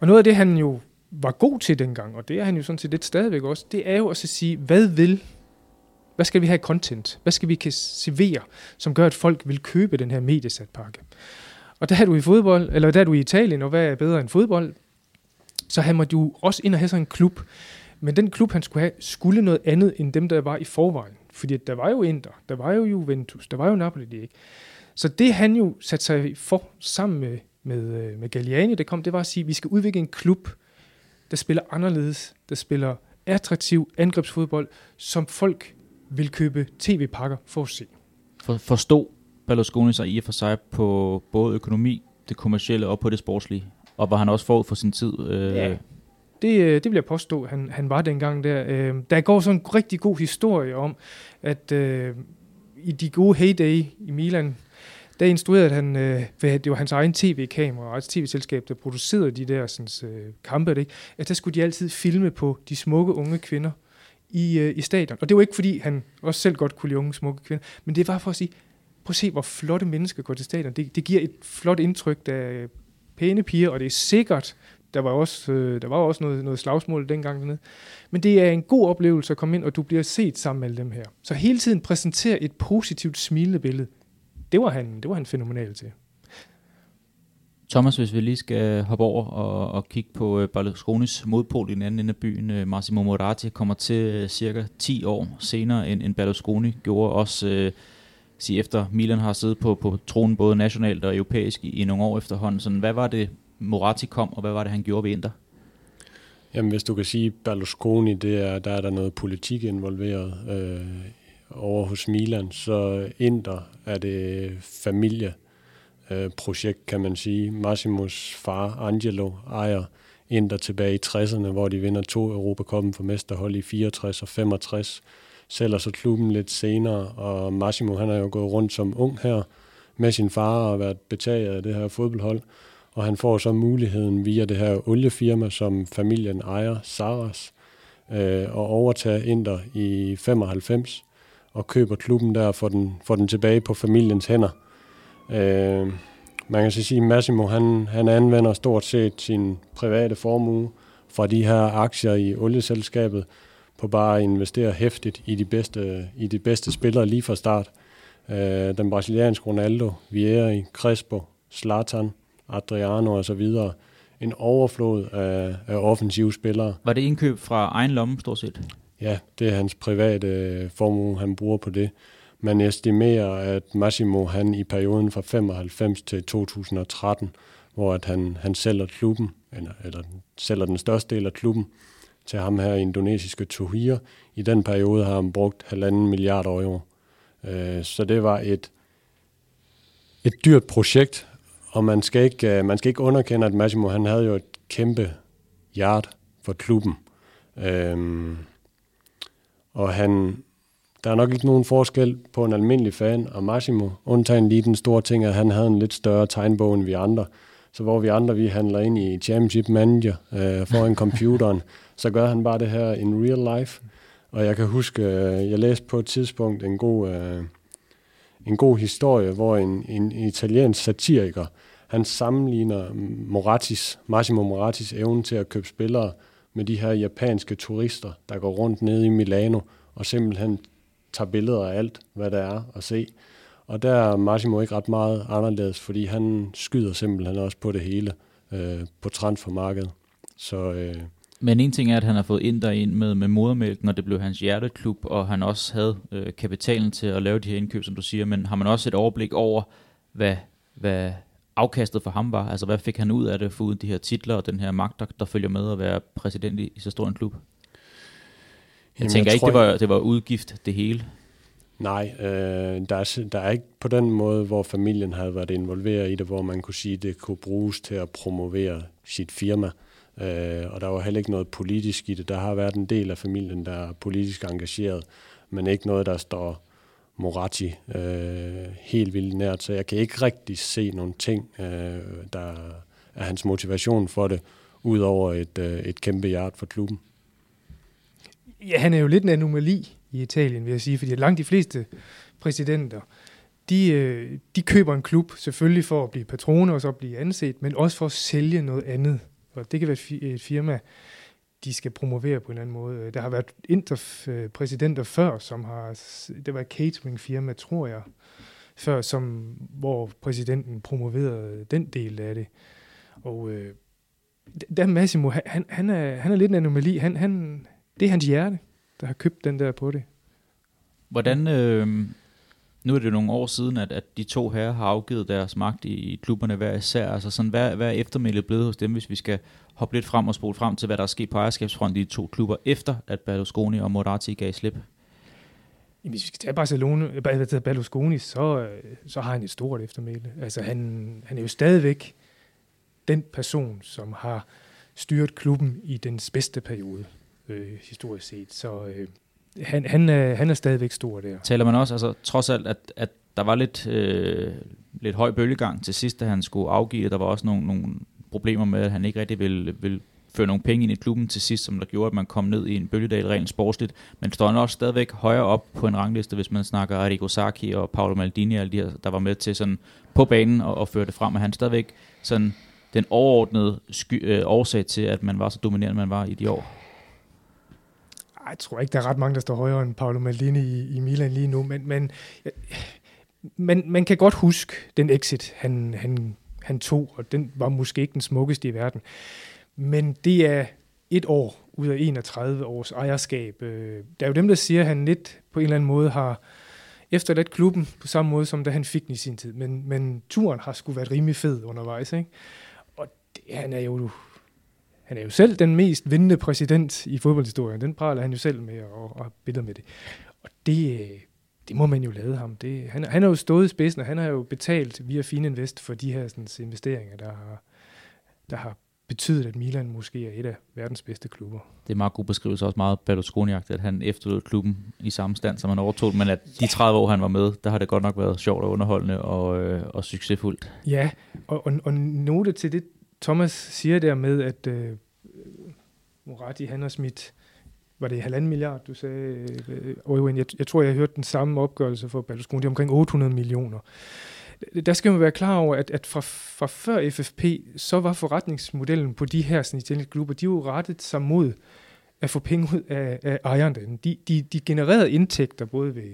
Og noget af det, han jo var god til dengang, og det er han jo sådan set lidt stadigvæk også, det er jo at sige, hvad vil hvad skal vi have i content? Hvad skal vi kan servere, som gør, at folk vil købe den her mediesatpakke? Og der er du i fodbold, eller der er du i Italien, og hvad er bedre end fodbold? Så han måtte jo også ind og have sådan en klub. Men den klub, han skulle have, skulle noget andet end dem, der var i forvejen. Fordi der var jo Inter, der var jo Juventus, der var jo Napoli, ikke? Så det han jo satte sig for sammen med, med, øh, med Galliani, det kom, det var at sige, at vi skal udvikle en klub, der spiller anderledes, der spiller attraktiv angrebsfodbold, som folk vil købe tv-pakker for at se. For, forstod Berlusconi sig i og for sig på både økonomi, det kommercielle og på det sportslige? Og var han også forud for sin tid? Øh... Ja, det, øh, det vil jeg påstå, han, han var dengang der. Øh, der går sådan en rigtig god historie om, at øh, i de gode heyday i Milan, der instruerede han, øh, det var hans egen tv-kamera, altså tv-selskab, der producerede de der sådan, øh, kampe, ikke? at der skulle de altid filme på de smukke unge kvinder i, øh, i stadion. Og det var ikke, fordi han også selv godt kunne lide unge, smukke kvinder, men det var for at sige, prøv at se, hvor flotte mennesker går til stadion. Det, det giver et flot indtryk, der pæne piger, og det er sikkert, der var også, øh, der var også noget, noget slagsmål dengang dernede. Men det er en god oplevelse at komme ind, og du bliver set sammen med alle dem her. Så hele tiden præsentere et positivt smilende billede. Det var han, det var han fænomenal til. Thomas, hvis vi lige skal hoppe over og, og kigge på øh, Berlusconis modpol i den anden ende af byen, øh, Massimo Moratti kommer til øh, cirka 10 år senere, end, end Berlusconi gjorde også øh, sige efter Milan har siddet på, på tronen både nationalt og europæisk i, i nogle år efterhånden. Sådan, hvad var det, Moratti kom, og hvad var det, han gjorde ved Inter? Jamen, hvis du kan sige Berlusconi, det er, der er der noget politik involveret øh, over hos Milan, så Inter er det familie øh, projekt, kan man sige. Massimos far, Angelo, ejer Inter tilbage i 60'erne, hvor de vinder to Europakoppen for mesterhold i 64 og 65. Sælger så klubben lidt senere, og Massimo han har jo gået rundt som ung her med sin far og været betaget af det her fodboldhold. Og han får så muligheden via det her oliefirma, som familien ejer, Saras, øh, og overtage Inter i 95 og køber klubben der og får den, får den tilbage på familiens hænder. Øh, man kan så sige, at Massimo han, han anvender stort set sin private formue fra de her aktier i olieselskabet på bare at investere hæftigt i de bedste, i de bedste spillere lige fra start. Øh, den brasilianske Ronaldo, Vieira, Crespo, Zlatan, Adriano og så videre. En overflod af, af offensive spillere. Var det indkøb fra egen lomme, stort set? Ja, det er hans private øh, formue, han bruger på det. Man estimerer, at Massimo han i perioden fra 95 til 2013, hvor at han, han sælger klubben, eller, eller sælger den største del af klubben til ham her indonesiske Tohir. I den periode har han brugt halvanden milliard euro. Øh, så det var et, et dyrt projekt, og man skal, ikke, øh, man skal ikke underkende, at Massimo han havde jo et kæmpe hjert for klubben. Øhm, og han, der er nok ikke nogen forskel på en almindelig fan og Massimo, undtagen lige den store ting, at han havde en lidt større tegnbog end vi andre. Så hvor vi andre, vi handler ind i Championship Manager øh, foran computeren, så gør han bare det her in real life. Og jeg kan huske, øh, jeg læste på et tidspunkt en god, øh, en god historie, hvor en, en italiensk satiriker, han sammenligner Moratis, Massimo Moratis evne til at købe spillere med de her japanske turister, der går rundt nede i Milano og simpelthen tager billeder af alt, hvad der er at se. Og der er Massimo ikke ret meget anderledes, fordi han skyder simpelthen også på det hele øh, på transfermarkedet. Så, øh, Men en ting er, at han har fået ind ind med, med modermælken, og det blev hans hjerteklub, og han også havde øh, kapitalen til at lave de her indkøb, som du siger. Men har man også et overblik over, hvad, hvad afkastet for ham var? Altså hvad fik han ud af det, for uden de her titler og den her magt, der, der følger med at være præsident i, i så stor en klub? Jeg Jamen, tænker jeg ikke, det var, det var udgift det hele. Nej, øh, der, er, der er ikke på den måde, hvor familien havde været involveret i det, hvor man kunne sige, at det kunne bruges til at promovere sit firma. Øh, og der var heller ikke noget politisk i det. Der har været en del af familien, der er politisk engageret, men ikke noget, der står Moratti øh, helt vildt nært. Så jeg kan ikke rigtig se nogle ting, øh, der er hans motivation for det, udover et, øh, et kæmpe hjert for klubben. Ja, han er jo lidt en anomali i Italien, vil jeg sige, fordi langt de fleste præsidenter, de, øh, de køber en klub selvfølgelig for at blive patroner og så blive anset, men også for at sælge noget andet. Og det kan være et firma, de skal promovere på en anden måde. Der har været interpræsidenter øh, før, som har, det var et cateringfirma, tror jeg, før, som, hvor præsidenten promoverede den del af det. Og øh, der Massimo, han, han, er, han er lidt en anomali. Han, han, det er hans hjerte, der har købt den der på det. Hvordan, øh, nu er det nogle år siden, at, at de to herrer har afgivet deres magt i, i klubberne hver især. Altså sådan, hvad, hvad er eftermælet blevet hos dem, hvis vi skal hoppe lidt frem og spole frem til, hvad der er sket på ejerskabsfronten i de to klubber, efter at Berlusconi og Moratti gav slip? Hvis vi skal tage Barcelona, Berlusconi, så, så har han et stort eftermæle. Altså han, han er jo stadigvæk den person, som har styret klubben i dens bedste periode, øh, historisk set. Så øh, han, han, er, han er stadigvæk stor der. Taler man også, altså trods alt, at, at der var lidt, øh, lidt høj bølgegang til sidst, da han skulle afgive, der var også nogle, nogle problemer med, at han ikke rigtig ville, ville føre nogle penge ind i klubben til sidst, som der gjorde, at man kom ned i en bølgedal rent sportsligt. Men står han også stadigvæk højere op på en rangliste, hvis man snakker Arrigo Sacchi og Paolo Maldini, alle de her, der var med til sådan på banen og, og føre det frem. Men han stadigvæk sådan den overordnede sky, øh, årsag til, at man var så dominerende, man var i de år? Jeg tror ikke, der er ret mange, der står højere end Paolo Maldini i, i Milan lige nu, men, men man, man kan godt huske den exit, han, han, han tog, og den var måske ikke den smukkeste i verden. Men det er et år ud af 31 års ejerskab. Øh, der er jo dem, der siger, at han lidt på en eller anden måde har efterladt klubben på samme måde, som da han fik den i sin tid. Men, men turen har sgu været rimelig fed undervejs. Ikke? og han er jo han er jo selv den mest vindende præsident i fodboldhistorien. Den praler han jo selv med og, og billeder med det. Og det, det må man jo lade ham. Det, han, han har jo stået i spidsen, og han har jo betalt via Fininvest for de her sådan, investeringer, der har, der har betydet, at Milan måske er et af verdens bedste klubber. Det er meget god beskrivelse, også meget berlusconi at han efterlod klubben i samme stand, som han overtog men at de 30 år, han var med, der har det godt nok været sjovt og underholdende og, øh, og succesfuldt. Ja, og, og, og note til det, Thomas siger der med, at øh, Moratti, han har smidt, var det halvanden milliard, du sagde, øh, jeg, jeg tror, jeg hørte hørt den samme opgørelse for Berlusconi, det er omkring 800 millioner. Der skal man være klar over, at, at fra, fra før FFP, så var forretningsmodellen på de her sådan, klubber, de var rettet sig mod at få penge ud af, af ejerne. De, de, de genererede indtægter både ved,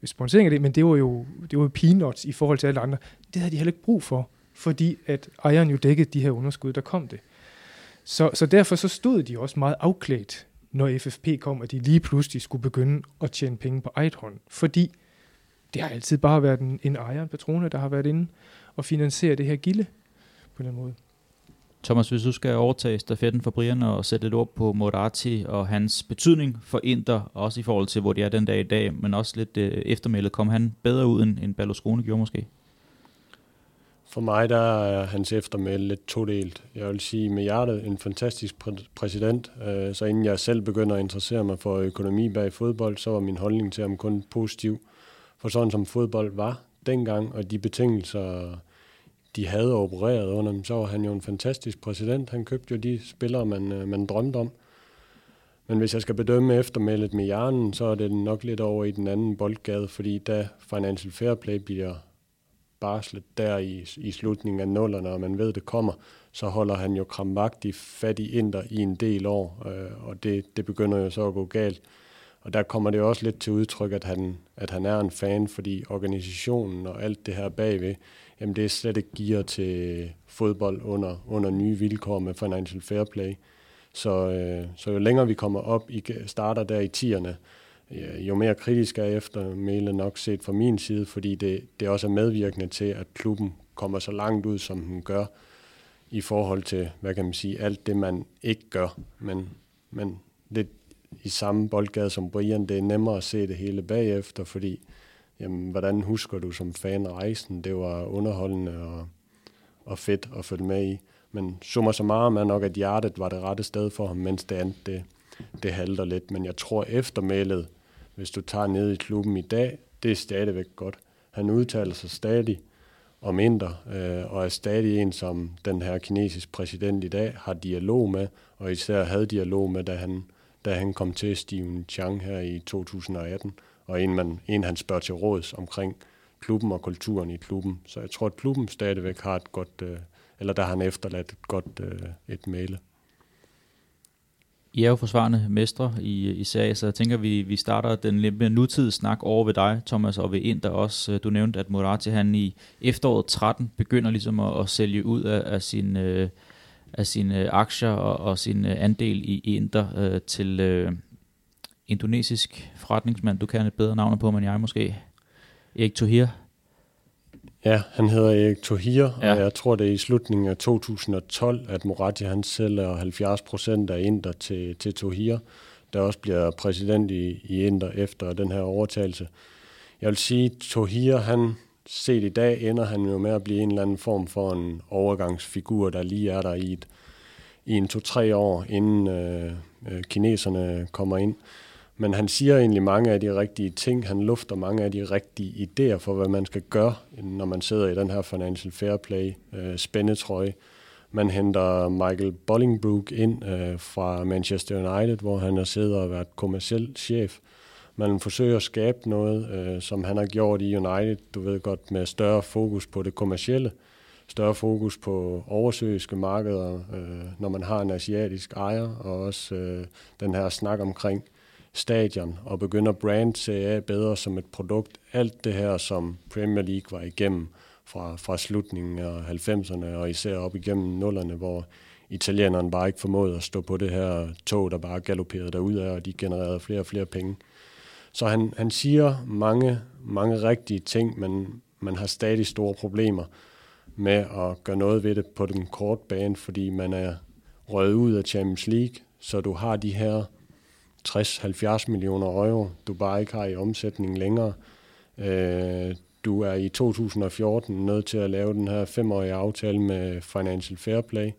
ved sponsorering af det, men det var jo det var peanuts i forhold til alle andre. Det havde de heller ikke brug for fordi at ejeren jo dækkede de her underskud, der kom det. Så, så derfor så stod de også meget afklædt, når FFP kom, at de lige pludselig skulle begynde at tjene penge på eget hånd. Fordi det har altid bare været en, en ejer, en patrone, der har været inde og finansiere det her gilde på den måde. Thomas, hvis du skal overtage stafetten for Brian og sætte lidt ord på Moratti og hans betydning for Inter, også i forhold til, hvor de er den dag i dag, men også lidt øh, eftermælet, kom han bedre ud, end, end Berlusconi gjorde måske? For mig der er hans eftermæle lidt todelt. Jeg vil sige med hjertet en fantastisk præ- præsident. Øh, så inden jeg selv begynder at interessere mig for økonomi bag fodbold, så var min holdning til ham kun positiv. For sådan som fodbold var dengang, og de betingelser, de havde opereret under dem, så var han jo en fantastisk præsident. Han købte jo de spillere, man, øh, man drømte om. Men hvis jeg skal bedømme eftermælet med hjernen, så er det nok lidt over i den anden boldgade, fordi da Financial Fair Play bliver barslet der i, i slutningen af nullerne, og man ved, det kommer, så holder han jo kramvagtigt fat i Inter i en del år, øh, og det, det begynder jo så at gå galt. Og der kommer det også lidt til udtryk, at han, at han er en fan, fordi organisationen og alt det her bagved, jamen det er slet ikke gear til fodbold under, under nye vilkår med financial fair play. Så, øh, så jo længere vi kommer op, i starter der i tierne, jo mere kritisk er efter Mæle nok set fra min side, fordi det, det også er medvirkende til, at klubben kommer så langt ud, som den gør, i forhold til, hvad kan man sige, alt det, man ikke gør. Men, men det, i samme boldgade som Brian. Det er nemmere at se det hele bagefter, fordi jamen, hvordan husker du som fan rejsen? Det var underholdende og, og fedt at følge med i. Men summer så meget man nok, at hjertet var det rette sted for ham, mens det andet, det, det halter lidt. Men jeg tror eftermælet, hvis du tager ned i klubben i dag, det er stadigvæk godt. Han udtaler sig stadig om Indre, øh, og er stadig en, som den her kinesiske præsident i dag har dialog med, og især havde dialog med, da han, da han kom til Steven Chang her i 2018, og en, man, en han spørger til råds omkring klubben og kulturen i klubben. Så jeg tror, at klubben stadigvæk har et godt, øh, eller der har han efterladt et godt øh, et male. I er jo forsvarende mestre i, i serie, så jeg tænker, vi, vi starter den lidt mere nutidssnak over ved dig, Thomas, og ved Inter også. Øh, du nævnte, at Morati han i efteråret 13 begynder ligesom at, at sælge ud af, af sin... Øh, af sine øh, aktier og, og sin øh, andel i, Inter øh, til øh, indonesisk forretningsmand. Du kan et bedre navn på, men jeg måske. Erik Tohir. Ja, han hedder Erik Tohir, ja. og jeg tror, det er i slutningen af 2012, at Moratti han sælger 70 procent af Inter til, til Tohir, der også bliver præsident i, i Inter efter den her overtagelse. Jeg vil sige, Tohir, han set i dag, ender han jo med at blive en eller anden form for en overgangsfigur, der lige er der i, et, i en to-tre år, inden øh, øh, kineserne kommer ind. Men han siger egentlig mange af de rigtige ting. Han lufter mange af de rigtige idéer for, hvad man skal gøre, når man sidder i den her Financial Fair Play øh, spændetrøje. Man henter Michael Bollingbrook ind øh, fra Manchester United, hvor han har siddet og været kommersiel chef. Man forsøger at skabe noget, øh, som han har gjort i United, du ved godt, med større fokus på det kommercielle, større fokus på oversøiske markeder, øh, når man har en asiatisk ejer, og også øh, den her snak omkring stadion og begynder brand Serie A bedre som et produkt. Alt det her, som Premier League var igennem fra, fra slutningen af 90'erne og især op igennem nullerne, hvor italienerne bare ikke formåede at stå på det her tog, der bare galopperede derud af, og de genererede flere og flere penge. Så han, han siger mange, mange rigtige ting, men man har stadig store problemer med at gøre noget ved det på den korte bane, fordi man er røget ud af Champions League, så du har de her 60-70 millioner euro, du bare ikke har i omsætning længere. Øh, du er i 2014 nødt til at lave den her femårige aftale med Financial Fair Play,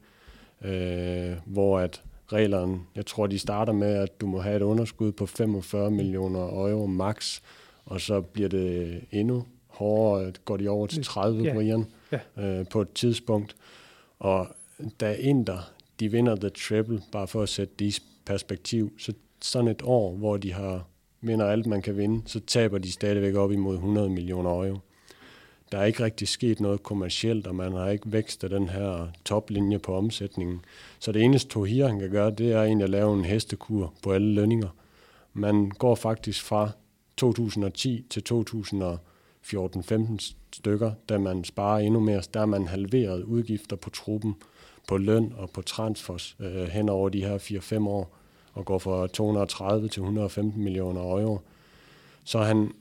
øh, hvor at reglerne, jeg tror de starter med, at du må have et underskud på 45 millioner euro max, og så bliver det endnu hårdere, går de over til 30, yeah. Brian, yeah. øh, på et tidspunkt. Og da Inter, de vinder the treble, bare for at sætte det i perspektiv, så sådan et år, hvor de har vinder alt, man kan vinde, så taber de stadigvæk op imod 100 millioner euro. Der er ikke rigtig sket noget kommercielt, og man har ikke vækstet den her toplinje på omsætningen. Så det eneste Tohir, han kan gøre, det er egentlig at lave en hestekur på alle lønninger. Man går faktisk fra 2010 til 2014-15 stykker, da man sparer endnu mere. Der er man halveret udgifter på truppen, på løn og på transfers øh, hen over de her 4-5 år og går fra 230 til 115 millioner euro. Så han,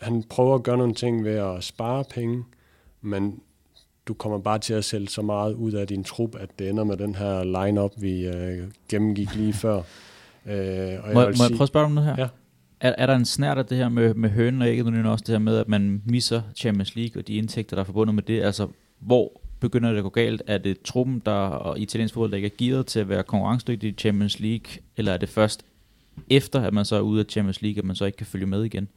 han prøver at gøre nogle ting ved at spare penge, men du kommer bare til at sælge så meget ud af din trup, at det ender med den her line-up, vi øh, gennemgik lige før. Øh, og jeg må, må sige, jeg prøve at spørge om noget her? Ja. Er, er der en snært af det her med, med hønen og ægget, men også det her med, at man misser Champions League og de indtægter, der er forbundet med det? Altså, hvor begynder det at gå galt? Er det truppen, der og italiensk fodbold, der ikke er gearet til at være konkurrencedygtig i Champions League, eller er det først efter, at man så er ude af Champions League, at man så ikke kan følge med igen?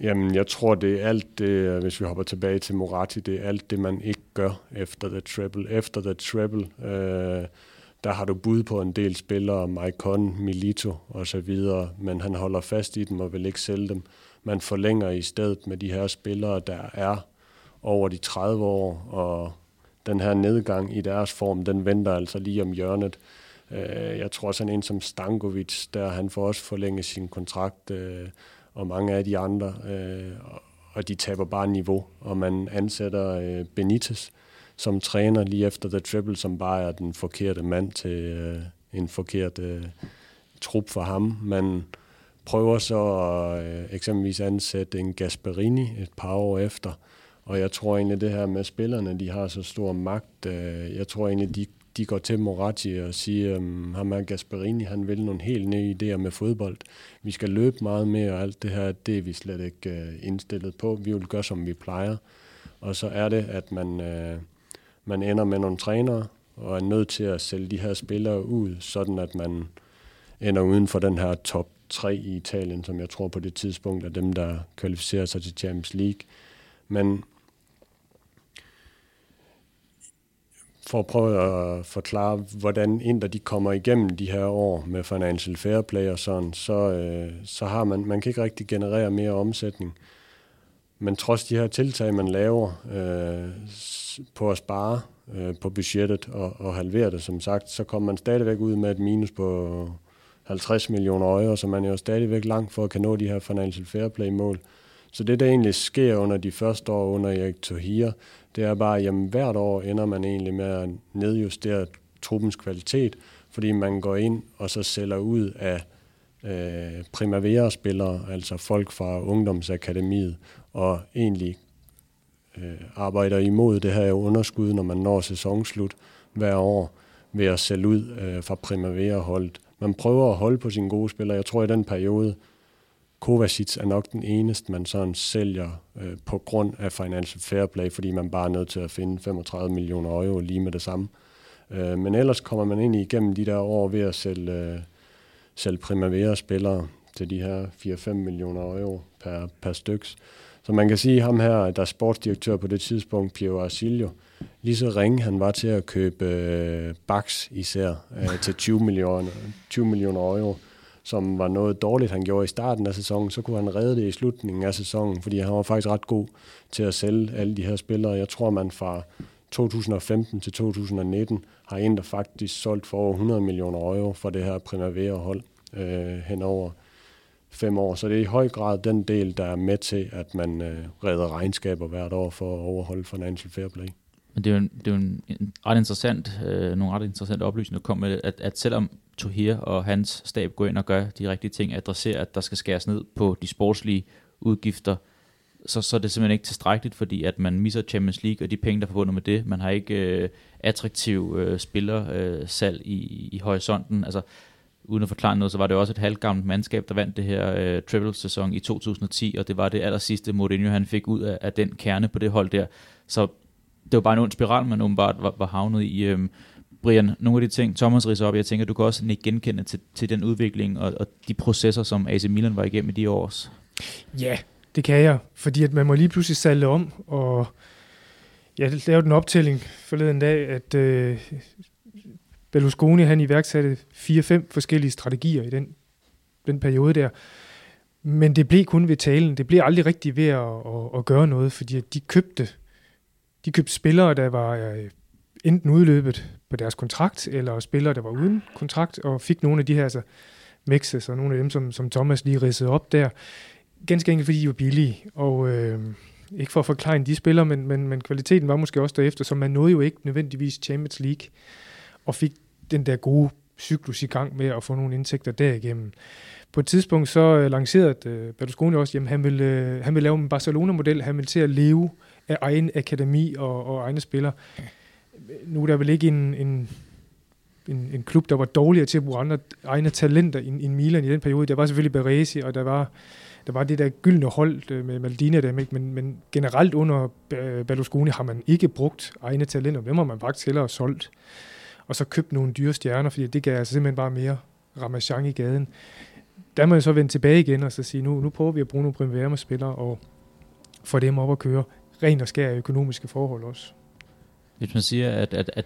Jamen, jeg tror, det er alt det, øh, hvis vi hopper tilbage til Moratti, det er alt det, man ikke gør efter the treble. Efter the treble, øh, der har du bud på en del spillere, Maicon, Milito og så videre, men han holder fast i dem og vil ikke sælge dem. Man forlænger i stedet med de her spillere, der er over de 30 år, og den her nedgang i deres form, den venter altså lige om hjørnet. Øh, jeg tror sådan en som Stankovic, der han får også forlænget sin kontrakt, øh, og mange af de andre, øh, og de taber bare niveau, og man ansætter øh, Benitez som træner lige efter The Triple, som bare er den forkerte mand til øh, en forkert øh, trup for ham. Man prøver så at eksempelvis ansætte en Gasperini et par år efter, og jeg tror egentlig, det her med spillerne, de har så stor magt, øh, jeg tror egentlig, de, de går til Moratti og siger, um, ham er Gasperini, han vil nogle helt nye idéer med fodbold. Vi skal løbe meget mere, og alt det her, det er vi slet ikke øh, indstillet på. Vi vil gøre, som vi plejer. Og så er det, at man, uh, man ender med nogle trænere, og er nødt til at sælge de her spillere ud, sådan at man ender uden for den her top 3 i Italien, som jeg tror på det tidspunkt er dem, der kvalificerer sig til Champions League. Men for at prøve at forklare, hvordan inder de kommer igennem de her år med financial fair play og sådan, så, øh, så har man, man kan ikke rigtig generere mere omsætning. Men trods de her tiltag, man laver øh, på at spare øh, på budgettet og, og halvere det, som sagt, så kommer man stadigvæk ud med et minus på 50 millioner euro, så man er jo stadigvæk langt for at kan nå de her financial fair play mål. Så det, der egentlig sker under de første år under Erik Tohir, det er bare, at hvert år ender man egentlig med at nedjustere truppens kvalitet, fordi man går ind og så sælger ud af øh, primavera-spillere, altså folk fra ungdomsakademiet, og egentlig øh, arbejder imod det her underskud, når man når sæsonslut hver år, ved at sælge ud øh, fra primavera-holdet. Man prøver at holde på sine gode spillere. Jeg tror, i den periode, Kovacic er nok den eneste, man sådan sælger øh, på grund af financial fair play, fordi man bare er nødt til at finde 35 millioner euro lige med det samme. Øh, men ellers kommer man ind igennem de der år ved at sælge, øh, sælge Primavera-spillere til de her 4-5 millioner euro per, per styks. Så man kan sige, at ham her, der er sportsdirektør på det tidspunkt, Piero Arsilio, lige så ringe han var til at købe øh, Bax især øh, til 20 millioner, 20 millioner euro som var noget dårligt, han gjorde i starten af sæsonen, så kunne han redde det i slutningen af sæsonen, fordi han var faktisk ret god til at sælge alle de her spillere. Jeg tror, man fra 2015 til 2019 har en, der faktisk solgt for over 100 millioner euro for det her Primavera-hold øh, hen over fem år. Så det er i høj grad den del, der er med til, at man øh, redder regnskaber hvert år for at overholde Financial Fair Play. Men det er jo en, det er jo en, en ret interessant, øh, nogle ret interessante oplysninger, der kom med, at, at selvom Tohir og hans stab går ind og gør de rigtige ting, adresserer, at der skal skæres ned på de sportslige udgifter, så, så er det simpelthen ikke tilstrækkeligt, fordi at man misser Champions League og de penge, der er forbundet med det. Man har ikke øh, attraktiv øh, spillersalg øh, i, i horisonten. Altså, uden at forklare noget, så var det også et halvgammelt mandskab, der vandt det her øh, treble-sæson i 2010, og det var det aller sidste Mourinho, han fik ud af, af den kerne på det hold der. Så det var bare en ond spiral, man åbenbart var, var havnet i. Øhm, Brian, nogle af de ting, Thomas ridser op, jeg tænker, du kan også ikke genkende til, til den udvikling og, og de processer, som AC Milan var igennem i de år. Ja, det kan jeg, fordi at man må lige pludselig salde om, og jeg lavede en optælling forleden dag, at øh, Berlusconi han iværksatte fire-fem forskellige strategier i den, den periode der. Men det blev kun ved talen. Det blev aldrig rigtig ved at, at, at gøre noget, fordi at de købte de købte spillere, der var øh, enten udløbet på deres kontrakt, eller spillere, der var uden kontrakt, og fik nogle af de her altså, mixes, og nogle af dem, som, som Thomas lige ridsede op der, ganske enkelt fordi de var billige, og øh, ikke for at forklare de spillere, men, men, men kvaliteten var måske også derefter, så man nåede jo ikke nødvendigvis Champions League, og fik den der gode cyklus i gang med at få nogle indtægter derigennem. På et tidspunkt så øh, lancerede øh, Berlusconi også, at han ville, øh, han ville lave en Barcelona-model, han ville til at leve af egen akademi og, og egne spillere. Nu er der vel ikke en, en, en, en klub, der var dårligere til at bruge andre, egne talenter end, end Milan i den periode. Der var selvfølgelig Baresi, og der var, der var det der gyldne hold øh, med Maldini og dem, ikke? men, men generelt under øh, Berlusconi har man ikke brugt egne talenter. Hvem har man faktisk hellere solgt? Og så købt nogle dyre stjerner, fordi det gav altså simpelthen bare mere ramachan i gaden. Der må jeg så vende tilbage igen og så sige, nu, nu prøver vi at bruge nogle Primavera-spillere og få dem op at køre ren og skær økonomiske forhold også. Hvis man siger, at, at, at,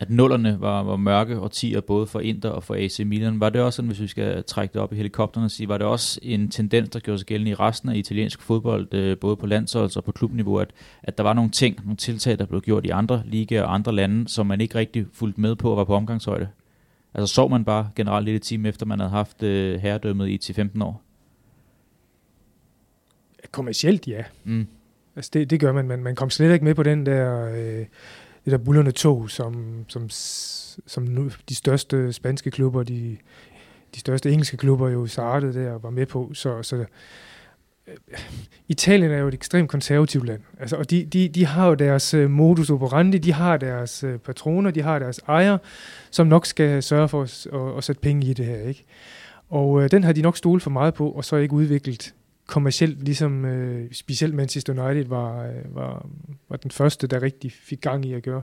at nullerne var, var mørke årtier både for Inter og for AC Milan, var det også sådan, hvis vi skal trække det op i helikopterne og sige, var det også en tendens, der gjorde sig gældende i resten af italiensk fodbold, øh, både på landsholds- og på klubniveau, at, at der var nogle ting, nogle tiltag, der blev gjort i andre ligaer og andre lande, som man ikke rigtig fulgte med på og var på omgangshøjde? Altså så man bare generelt lidt et team, efter man havde haft øh, herredømmet i 10-15 år? Kommercielt, ja. Mm. Altså det, det gør man, men man kom slet ikke med på den der, øh, det der bullerne tog, som, som, som nu, de største spanske klubber, de, de største engelske klubber jo startede der og var med på. Så, så øh, Italien er jo et ekstremt konservativt land, altså, og de, de, de har jo deres øh, modus operandi, de har deres øh, patroner, de har deres ejer, som nok skal sørge for at, at, at sætte penge i det her, ikke? Og øh, den har de nok stolet for meget på, og så ikke udviklet kommercielt, ligesom øh, specielt Manchester United var, øh, var, var den første, der rigtig fik gang i at gøre.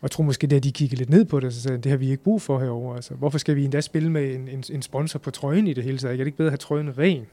Og jeg tror måske, det at de kiggede lidt ned på det, og så sagde, det har vi ikke brug for herover. Altså, hvorfor skal vi endda spille med en, en, en sponsor på trøjen i det hele taget? Er det ikke bedre have trøjen ren?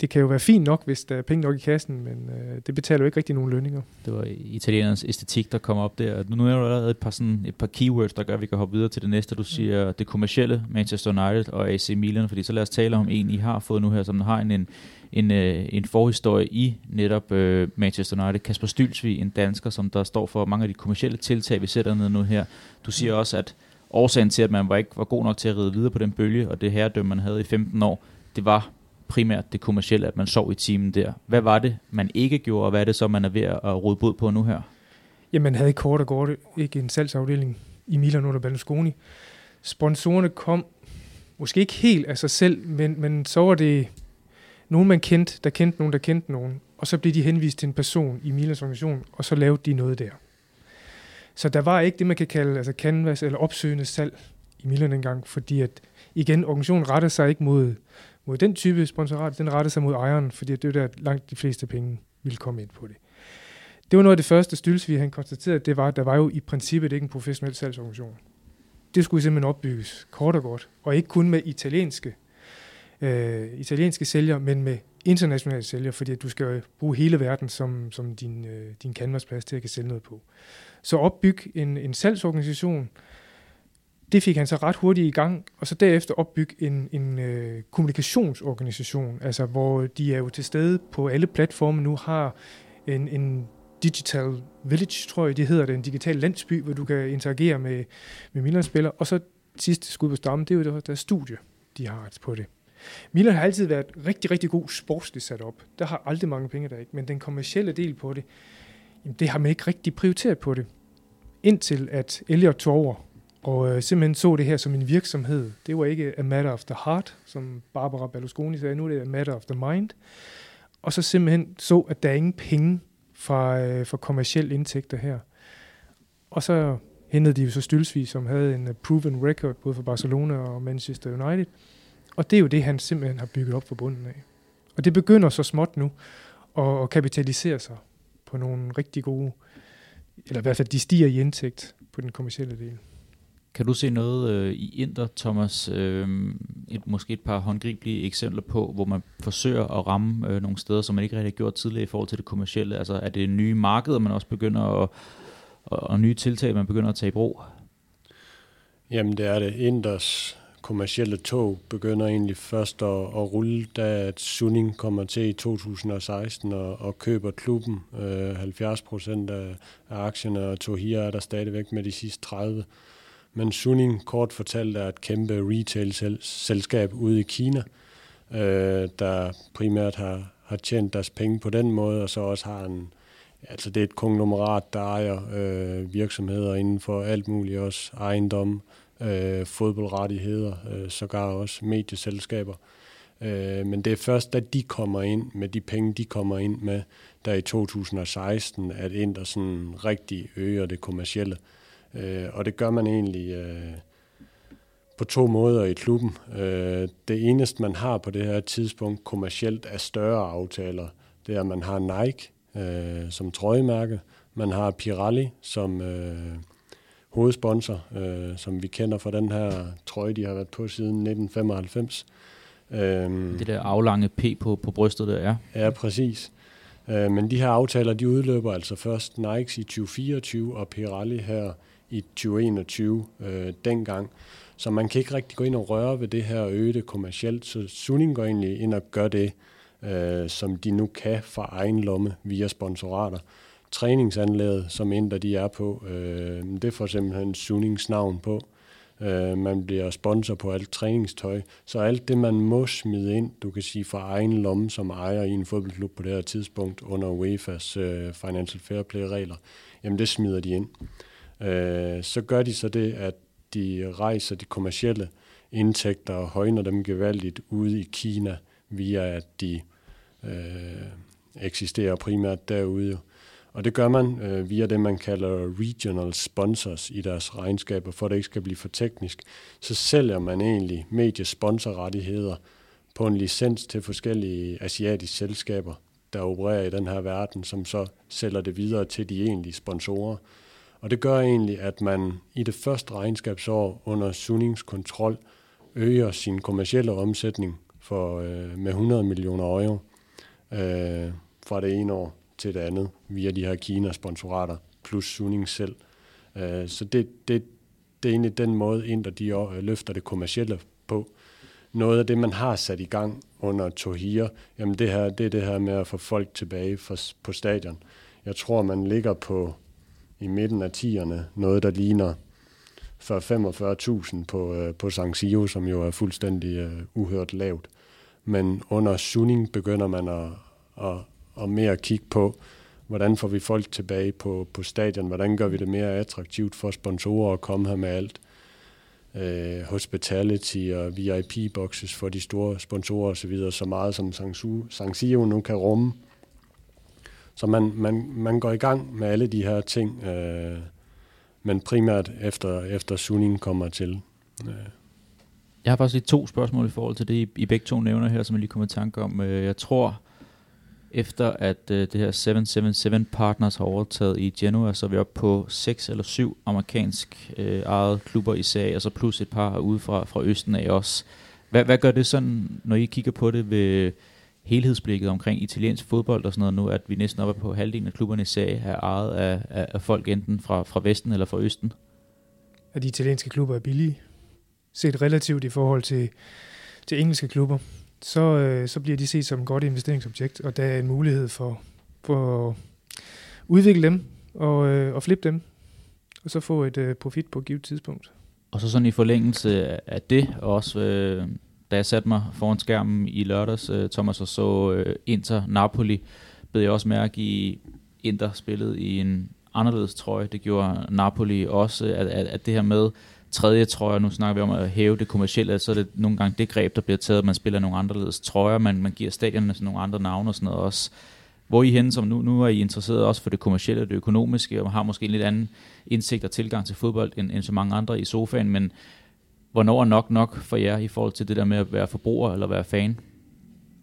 Det kan jo være fint nok, hvis der er penge nok i kassen, men øh, det betaler jo ikke rigtig nogen lønninger. Det var italienernes æstetik, der kom op der. Nu er der allerede et par, sådan, et par keywords, der gør, at vi kan hoppe videre til det næste. Du siger det kommercielle, Manchester United og AC Milan, fordi så lad os tale om en, I har fået nu her, som har en, en, en, øh, en forhistorie i netop uh, Manchester United. Kasper Stylsvig, en dansker, som der står for mange af de kommercielle tiltag, vi sætter ned nu her. Du siger også, at årsagen til, at man var ikke var god nok til at ride videre på den bølge, og det herredømme, man havde i 15 år, det var primært det kommercielle, at man sov i timen der. Hvad var det, man ikke gjorde, og hvad er det så, man er ved at råde bod på nu her? Jamen, man havde kort og godt ikke en salgsafdeling i Milan under Berlusconi. Sponsorerne kom måske ikke helt af sig selv, men, men så var det nogen, man kendte, der kendte nogen, der kendte nogen, og så blev de henvist til en person i Milans organisation, og så lavede de noget der. Så der var ikke det, man kan kalde altså canvas eller opsøgende salg i Milan engang, fordi at igen, organisationen rettede sig ikke mod mod den type sponsorat, den retter sig mod ejeren, fordi det er der langt de fleste penge ville komme ind på det. Det var noget af det første stylsvi, han konstaterede, det var, at der var jo i princippet ikke en professionel salgsorganisation. Det skulle simpelthen opbygges kort og godt, og ikke kun med italienske, øh, italienske sælgere, men med internationale sælgere, fordi du skal bruge hele verden som, som din, øh, din canvasplads til at kan sælge noget på. Så opbyg en, en salgsorganisation, øh, det fik han så ret hurtigt i gang, og så derefter opbygge en, en øh, kommunikationsorganisation, altså hvor de er jo til stede på alle platforme nu, har en, en digital village, tror jeg, det hedder det, en digital landsby, hvor du kan interagere med, med Milan-spillere, og så sidste skud på stammen, det er jo deres studie, de har på det. Milan har altid været rigtig, rigtig god sportsligt sat op. Der har aldrig mange penge der ikke, men den kommercielle del på det, jamen det har man ikke rigtig prioriteret på det. Indtil at Elliot tog over, og øh, simpelthen så det her som en virksomhed. Det var ikke a matter of the heart, som Barbara Berlusconi sagde, nu er det a matter of the mind. Og så simpelthen så, at der er ingen penge fra, øh, fra kommersielle indtægter her. Og så hentede de jo så Stylsvig, som havde en øh, proven record både for Barcelona og Manchester United. Og det er jo det, han simpelthen har bygget op for bunden af. Og det begynder så småt nu at, at kapitalisere sig på nogle rigtig gode, eller i hvert fald de stiger i indtægt på den kommercielle del. Kan du se noget øh, i Inter, Thomas, øh, et, måske et par håndgribelige eksempler på, hvor man forsøger at ramme øh, nogle steder, som man ikke rigtig har gjort tidligere i forhold til det kommercielle? Altså er det nye markeder, man også begynder at, og, og nye tiltag, man begynder at tage i brug? Jamen det er det. Inders kommercielle tog begynder egentlig først at, at rulle, da at Suning kommer til i 2016 og, og køber klubben. Øh, 70 procent af, af aktierne, og Tohia er der stadigvæk med de sidste 30 men Suning kort fortalt er et kæmpe retail-selskab ude i Kina, øh, der primært har, har tjent deres penge på den måde, og så også har en, altså det er et konglomerat, der ejer øh, virksomheder inden for alt muligt, også ejendom, øh, fodboldrettigheder, øh, sågar også medieselskaber. Øh, men det er først, da de kommer ind med de penge, de kommer ind med, der i 2016, at Inter sådan rigtig øger det kommercielle. Øh, og det gør man egentlig øh, på to måder i klubben. Øh, det eneste, man har på det her tidspunkt kommercielt af større aftaler, det er, at man har Nike øh, som trøjemærke, man har Pirelli som øh, hovedsponsor, øh, som vi kender fra den her trøje, de har været på siden 1995. Øhm, det der aflange P på, på brystet, der er. Ja, præcis. Øh, men de her aftaler, de udløber altså først Nike i 2024 og Pirelli her i 2021 øh, dengang. Så man kan ikke rigtig gå ind og røre ved det her og øge det kommercielt. Så Suning går egentlig ind og gør det, øh, som de nu kan fra egen lomme via sponsorater. Træningsanlægget, som Inter de er på, øh, det får simpelthen Sunings navn på. Øh, man bliver sponsor på alt træningstøj. Så alt det, man må smide ind, du kan sige fra egen lomme som ejer i en fodboldklub på det her tidspunkt under UEFA's øh, Financial Fair Play-regler, jamen det smider de ind øh, så gør de så det, at de rejser de kommercielle indtægter og højner dem gevaldigt ude i Kina via at de øh, eksisterer primært derude. Og det gør man øh, via det, man kalder regional sponsors i deres regnskaber, for at det ikke skal blive for teknisk. Så sælger man egentlig mediesponsorrettigheder på en licens til forskellige asiatiske selskaber, der opererer i den her verden, som så sælger det videre til de egentlige sponsorer. Og det gør egentlig, at man i det første regnskabsår under Sunnings kontrol øger sin kommercielle omsætning for, øh, med 100 millioner euro øh, fra det ene år til det andet via de her Kina-sponsorater plus Sunning selv. Øh, så det, det, det er egentlig den måde, Inter de øh, løfter det kommercielle på. Noget af det, man har sat i gang under Tohir, jamen det, her, det er det her med at få folk tilbage for, på stadion. Jeg tror, man ligger på i midten af 10'erne, noget der ligner 40-45.000 på, øh, på San Siro, som jo er fuldstændig øh, uhørt lavt. Men under Sunning begynder man at, at, at mere kigge på, hvordan får vi folk tilbage på, på stadion, hvordan gør vi det mere attraktivt for sponsorer at komme her med alt. Øh, hospitality og VIP-boxes for de store sponsorer osv., så meget som San Siro nu kan rumme. Så man, man, man går i gang med alle de her ting, øh, men primært efter, efter Suning kommer til. Øh. Jeg har faktisk lige to spørgsmål i forhold til det, I, I begge to nævner her, som jeg lige kommer i tanke om. Øh, jeg tror, efter at øh, det her 777 Partners har overtaget i Genoa, så er vi oppe på seks eller syv amerikansk øh, ejede klubber i serie, og så plus et par ude fra, fra Østen af også. Hvad, hvad gør det sådan, når I kigger på det ved helhedsblikket omkring italiensk fodbold og sådan noget nu, at vi næsten oppe på halvdelen af klubberne i serie er ejet af, af, af folk enten fra, fra Vesten eller fra Østen? At de italienske klubber er billige, set relativt i forhold til, til engelske klubber, så, øh, så bliver de set som et godt investeringsobjekt, og der er en mulighed for, for at udvikle dem og, øh, og flippe dem, og så få et øh, profit på et givet tidspunkt. Og så sådan i forlængelse af det, også øh, da jeg satte mig foran skærmen i lørdags, øh, Thomas, og så øh, Inter Napoli, blev jeg også mærke i, Inter spillet i en anderledes trøje. Det gjorde Napoli også, at, at, at det her med tredje trøjer, nu snakker vi om at hæve det kommercielle, så er det nogle gange det greb, der bliver taget, at man spiller nogle anderledes trøjer, man, man giver stadionerne nogle andre navne og sådan noget også. Hvor I henne, som nu, nu er I interesseret også for det kommercielle og det økonomiske, og har måske en lidt anden indsigt og tilgang til fodbold end, end så mange andre i sofaen, men hvornår er nok nok for jer i forhold til det der med at være forbruger eller være fan?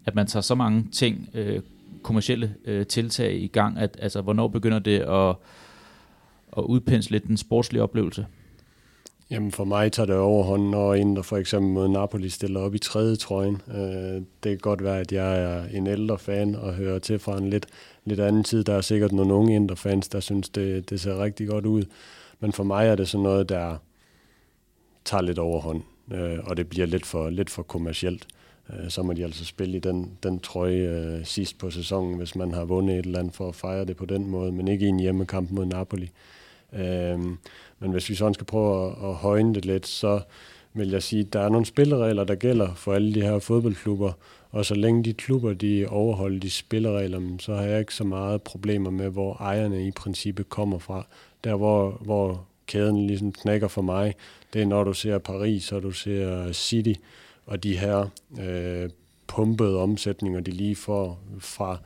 At man tager så mange ting, øh, kommersielle øh, tiltag i gang, at altså, hvornår begynder det at, at udpensle lidt den sportslige oplevelse? Jamen for mig tager det overhånden, når en, der for eksempel mod Napoli stiller op i tredje trøjen. Øh, det kan godt være, at jeg er en ældre fan og hører til fra en lidt, lidt anden tid. Der er sikkert nogle unge indre fans, der synes, det, det ser rigtig godt ud. Men for mig er det sådan noget, der tager lidt overhånd, øh, og det bliver lidt for, lidt for kommercielt. Øh, så må de altså spille i den, den trøje øh, sidst på sæsonen, hvis man har vundet et eller andet for at fejre det på den måde, men ikke i en hjemmekamp mod Napoli. Øh, men hvis vi sådan skal prøve at, at højne det lidt, så vil jeg sige, at der er nogle spilleregler, der gælder for alle de her fodboldklubber, og så længe de klubber de overholder de spilleregler, så har jeg ikke så meget problemer med, hvor ejerne i princippet kommer fra. Der, hvor, hvor kæden ligesom knækker for mig, det er når du ser Paris, og du ser City, og de her øh, pumpede omsætninger, de lige får fra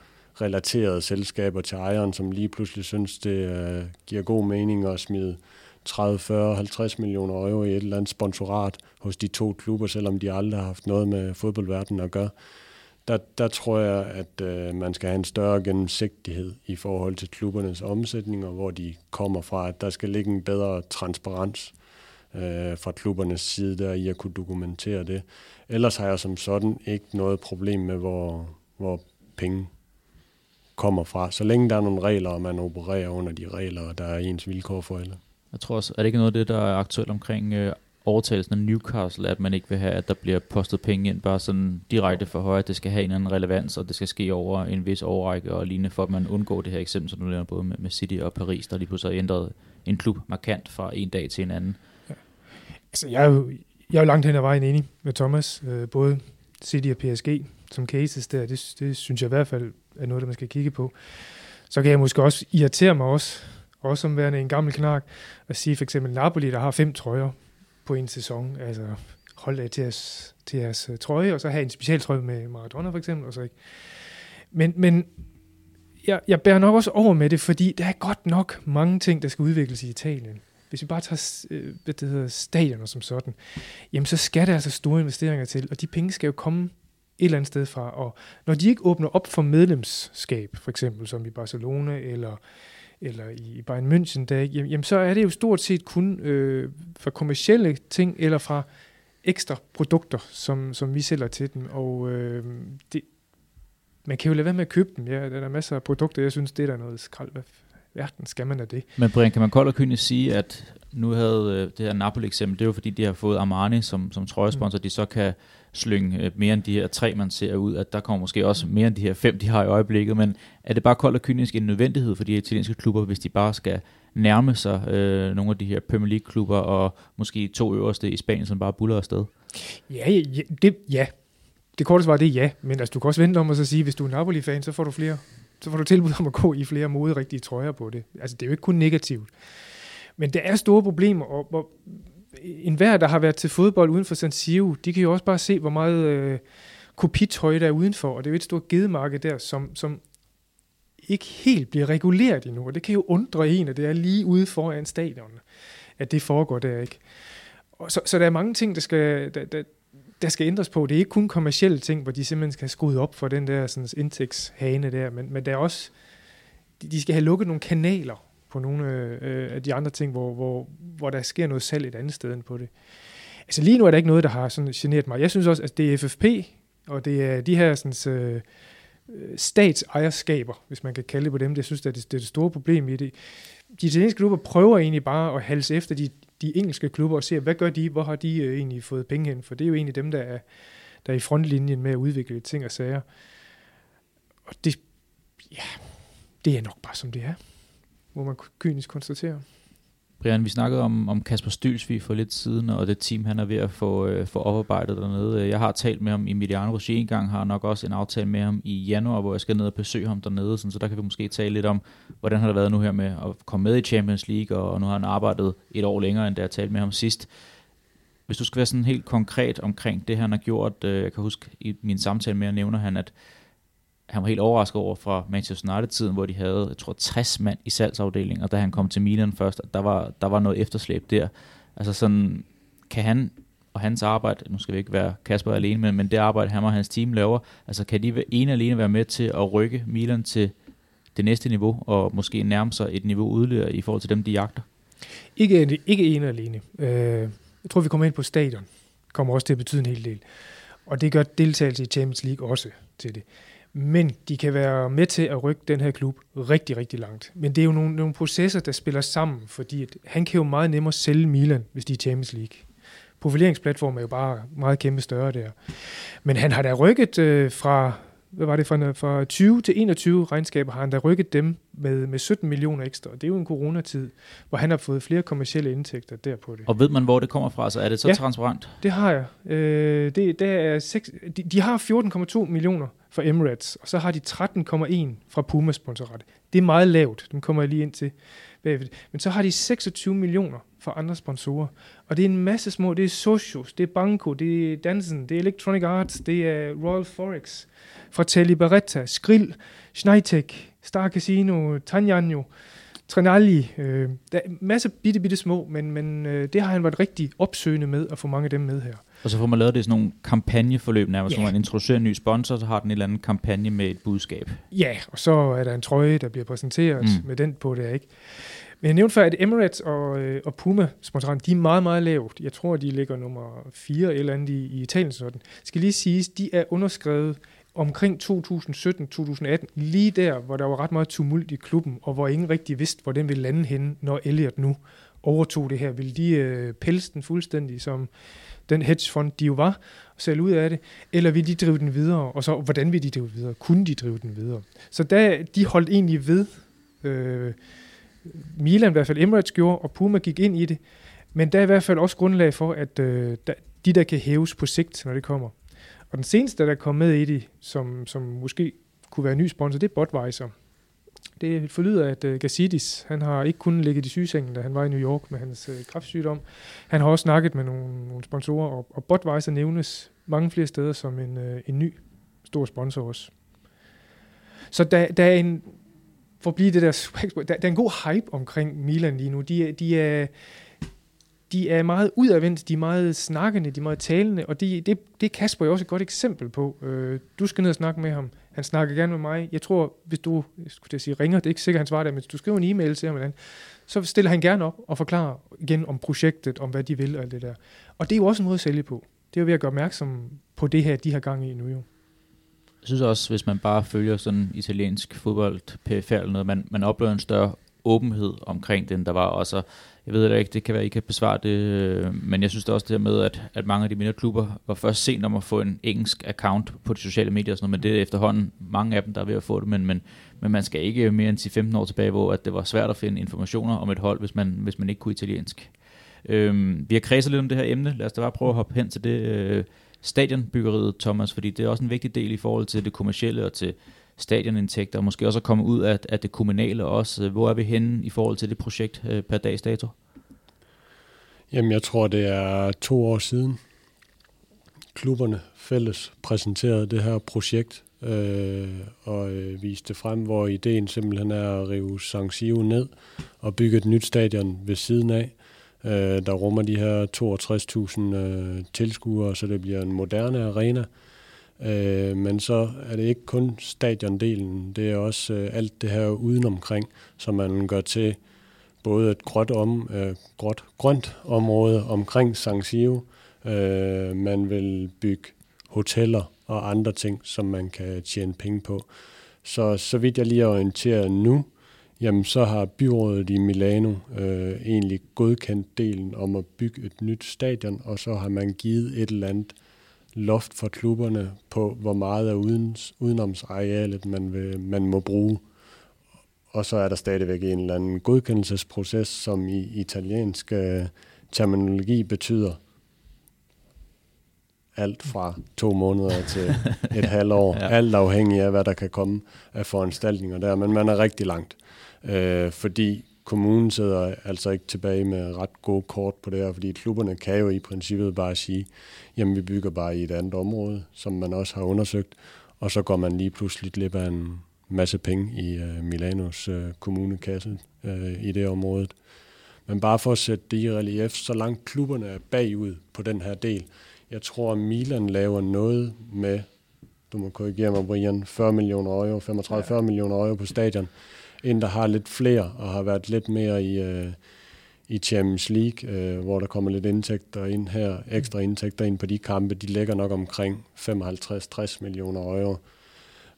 relaterede selskaber til ejeren, som lige pludselig synes, det øh, giver god mening at smide 30, 40, 50 millioner euro i et eller andet sponsorat hos de to klubber, selvom de aldrig har haft noget med fodboldverdenen at gøre. Der, der tror jeg, at øh, man skal have en større gennemsigtighed i forhold til klubbernes omsætninger, hvor de kommer fra, at der skal ligge en bedre transparens øh, Øh, fra klubbernes side der i at kunne dokumentere det. Ellers har jeg som sådan ikke noget problem med, hvor, hvor penge kommer fra. Så længe der er nogle regler, og man opererer under de regler, og der er ens vilkår for alle. Jeg tror også, er det ikke noget af det, der er aktuelt omkring øh, overtagelsen af Newcastle, at man ikke vil have, at der bliver postet penge ind bare sådan direkte for højre, at det skal have en anden relevans, og det skal ske over en vis overrække og lignende, for at man undgår det her eksempel, som du nævner både med, med City og Paris, der lige pludselig har ændret en klub markant fra en dag til en anden. Altså, jeg er jo, jeg er jo langt hen ad vejen enig med Thomas. Øh, både City og PSG som cases der, det, det synes jeg i hvert fald er noget, der man skal kigge på. Så kan jeg måske også irritere mig også, også som værende en gammel knak, at sige for eksempel Napoli, der har fem trøjer på en sæson. Altså, hold af til jeres, til jeres øh, trøje, og så have en specialtrøje med Maradona for eksempel. Og så ikke. Men, men jeg, jeg bærer nok også over med det, fordi der er godt nok mange ting, der skal udvikles i Italien. Hvis vi bare tager øh, hvad det hedder, stadioner som sådan, jamen så skal der altså store investeringer til, og de penge skal jo komme et eller andet sted fra. Og når de ikke åbner op for medlemskab, for eksempel som i Barcelona eller, eller i Bayern München, der, jamen, jamen så er det jo stort set kun øh, for kommersielle ting eller fra ekstra produkter, som, som vi sælger til dem. Og øh, det, man kan jo lade være med at købe dem. Ja, der er masser af produkter, jeg synes, det er der noget skrald. Hvad verden skal man af det? Men Brian, kan man koldt og kynisk sige, at nu havde øh, det her Napoli-eksempel, det er jo fordi, de har fået Armani som, som trøjesponsor, mm. de så kan slynge øh, mere end de her tre, man ser ud, at der kommer måske også mere end de her fem, de har i øjeblikket, men er det bare koldt og kynisk en nødvendighed for de italienske klubber, hvis de bare skal nærme sig øh, nogle af de her Premier League-klubber, og måske to øverste i Spanien, som bare buller afsted? Ja, ja, det, ja. det korte svar det er ja, men altså, du kan også vente om at så sige, hvis du er Napoli-fan, så får du flere så får du tilbud om at gå i flere moderigtige trøjer på det. Altså, det er jo ikke kun negativt. Men der er store problemer, og, og enhver, der har været til fodbold uden for San Siro, de kan jo også bare se, hvor meget øh, kopitøj der er udenfor, og det er jo et stort gedemarked der, som, som ikke helt bliver reguleret endnu, og det kan jo undre en, at det er lige ude foran stadion, at det foregår der ikke. Og så, så der er mange ting, der skal, der, der, der skal ændres på. Det er ikke kun kommersielle ting, hvor de simpelthen skal have skruet op for den der sådan, indtægtshane der, men, men der er også, de, de skal have lukket nogle kanaler på nogle øh, af de andre ting, hvor, hvor, hvor der sker noget salg et andet sted end på det. Altså lige nu er der ikke noget, der har sådan generet mig. Jeg synes også, at det er FFP, og det er de her sådan, øh, øh, statsejerskaber, hvis man kan kalde det på dem. Det synes jeg, det, det er det store problem i det. De italienske klubber prøver egentlig bare at halse efter de, de engelske klubber og ser, hvad gør de, hvor har de øh, egentlig fået penge hen, for det er jo egentlig dem, der er, der er i frontlinjen med at udvikle ting og sager. Og det, ja, det er nok bare som det er, må man kynisk konstatere. Brian, vi snakkede om, om Kasper Stylsvig for lidt siden, og det team, han er ved at få, øh, få oparbejdet dernede. Øh, jeg har talt med ham i Mediano Roger en gang, har nok også en aftale med ham i januar, hvor jeg skal ned og besøge ham dernede, sådan, så der kan vi måske tale lidt om, hvordan har det været nu her med at komme med i Champions League, og nu har han arbejdet et år længere, end da jeg talte med ham sidst. Hvis du skal være sådan helt konkret omkring det, han har gjort, øh, jeg kan huske i min samtale med, at nævner han, at han var helt overrasket over fra Manchester United-tiden, hvor de havde, jeg tror, 60 mand i salgsafdelingen, og da han kom til Milan først, der var, der var noget efterslæb der. Altså sådan, kan han og hans arbejde, nu skal vi ikke være Kasper alene, men, men det arbejde, han og hans team laver, altså kan de ene alene være med til at rykke Milan til det næste niveau, og måske nærme sig et niveau yderligere i forhold til dem, de jagter? Ikke, ikke ene alene. Øh, jeg tror, vi kommer ind på stadion. kommer også til at betyde en hel del. Og det gør deltagelse i Champions League også til det. Men de kan være med til at rykke den her klub rigtig, rigtig langt. Men det er jo nogle, nogle processer, der spiller sammen, fordi at han kan jo meget nemmere sælge Milan, hvis de er Champions League. Profileringsplatformen er jo bare meget kæmpe større der. Men han har da rykket øh, fra hvad var det, fra, fra 20 til 21 regnskaber har han da rykket dem med, med 17 millioner ekstra. Det er jo en coronatid, hvor han har fået flere kommersielle indtægter der på det. Og ved man, hvor det kommer fra? Så er det så ja, transparent? det har jeg. Øh, det, det er 6, de, de har 14,2 millioner fra Emirates, og så har de 13,1 fra Puma sponsorat. Det er meget lavt, den kommer jeg lige ind til. Men så har de 26 millioner fra andre sponsorer. Og det er en masse små, det er Socios, det er Banco, det er Dansen, det er Electronic Arts, det er Royal Forex, Fratelli Beretta, Skrill, Schneitech, Star Casino, Tanjanjo, Trenalli. Øh, der er masse bitte, bitte små, men, men øh, det har han været rigtig opsøgende med at få mange af dem med her. Og så får man lavet det sådan nogle kampagneforløb nærmest, yeah. hvor man introducerer en ny sponsor, så har den en eller anden kampagne med et budskab. Ja, og så er der en trøje, der bliver præsenteret mm. med den på det, ikke? Men jeg nævnte før, at Emirates og, øh, og Puma sponsoren, de er meget, meget lavt. Jeg tror, de ligger nummer 4 eller andet i, i Italien sådan. Skal lige siges, de er underskrevet omkring 2017-2018, lige der, hvor der var ret meget tumult i klubben, og hvor ingen rigtig vidste, hvor den ville lande henne, når Elliot nu overtog det her. Ville de øh, pelse den fuldstændig, som den hedgefond, de jo var, og sælge ud af det, eller ville de drive den videre, og så hvordan ville de drive den videre? Kunne de drive den videre? Så der, de holdt egentlig ved, øh, Milan i hvert fald Emirates gjorde, og Puma gik ind i det, men der er i hvert fald også grundlag for, at øh, der, de der kan hæves på sigt, når det kommer. Og den seneste, der kom med i det, som, som måske kunne være en ny sponsor, det er Budweiser. Det forlyder, at uh, Gazidis, han har ikke kun ligget i sygesengen, da han var i New York med hans uh, kræftsygdom. Han har også snakket med nogle, nogle sponsorer, og, og Budweiser nævnes mange flere steder som en, uh, en ny stor sponsor også. Så der, der er en, for at blive det der, der, der er en god hype omkring Milan lige nu. De, de er, de er meget udadvendt, de er meget snakkende, de er meget talende, og det, det, det er Kasper jo også et godt eksempel på. Øh, du skal ned og snakke med ham. Han snakker gerne med mig. Jeg tror, hvis du jeg skulle sige, ringer, det er ikke sikkert, han svarer det, men hvis du skriver en e-mail til ham, så stiller han gerne op og forklarer igen om projektet, om hvad de vil og alt det der. Og det er jo også en måde at sælge på. Det er jo ved at gøre opmærksom på det her, de har gang i nu jo. Jeg synes også, hvis man bare følger sådan italiensk fodbold, PFL eller noget, man, man oplever en større åbenhed omkring den. Der var også, jeg ved det ikke, det kan være, I kan besvare det, øh, men jeg synes det også det her med, at, at mange af de mindre klubber var først sent om at få en engelsk account på de sociale medier og sådan noget, men det er efterhånden mange af dem, der er ved at få det, men, men, men man skal ikke mere end 10-15 år tilbage, hvor at det var svært at finde informationer om et hold, hvis man, hvis man ikke kunne italiensk. Øhm, vi har kredset lidt om det her emne, lad os da bare prøve at hoppe hen til det øh, stadionbyggeriet, Thomas, fordi det er også en vigtig del i forhold til det kommercielle og til stadionindtægter, og måske også at komme ud af, af det kommunale også. Hvor er vi henne i forhold til det projekt øh, per dags dato? Jamen, jeg tror, det er to år siden, klubberne fælles præsenterede det her projekt øh, og øh, viste frem, hvor ideen simpelthen er at rive San Siro ned og bygge et nyt stadion ved siden af, øh, der rummer de her 62.000 øh, tilskuere, så det bliver en moderne arena, Øh, men så er det ikke kun stadiondelen, det er også øh, alt det her udenomkring, som man gør til både et gråt om, øh, gråt, grønt område omkring San Siro. Øh, man vil bygge hoteller og andre ting, som man kan tjene penge på. Så så vidt jeg lige er orienteret nu, jamen så har byrådet i Milano øh, egentlig godkendt delen om at bygge et nyt stadion, og så har man givet et eller andet loft for klubberne på, hvor meget af udens, udenomsarealet man, vil, man må bruge. Og så er der stadigvæk en eller anden godkendelsesproces, som i italiensk uh, terminologi betyder alt fra to måneder til et halvt år. ja. Alt afhængig af, hvad der kan komme af foranstaltninger der. Men man er rigtig langt, uh, fordi kommunen sidder altså ikke tilbage med ret gode kort på det her, fordi klubberne kan jo i princippet bare sige, jamen vi bygger bare i et andet område, som man også har undersøgt, og så går man lige pludselig glip af en masse penge i uh, Milanos uh, kommunekasse uh, i det område. Men bare for at sætte det i relief, så langt klubberne er bagud på den her del. Jeg tror, at Milan laver noget med, du må korrigere mig, Brian, 40 millioner euro, 35-40 millioner euro på stadion en, der har lidt flere og har været lidt mere i, øh, i Champions League, øh, hvor der kommer lidt indtægter ind her, ekstra indtægter ind på de kampe. De ligger nok omkring 55-60 millioner euro.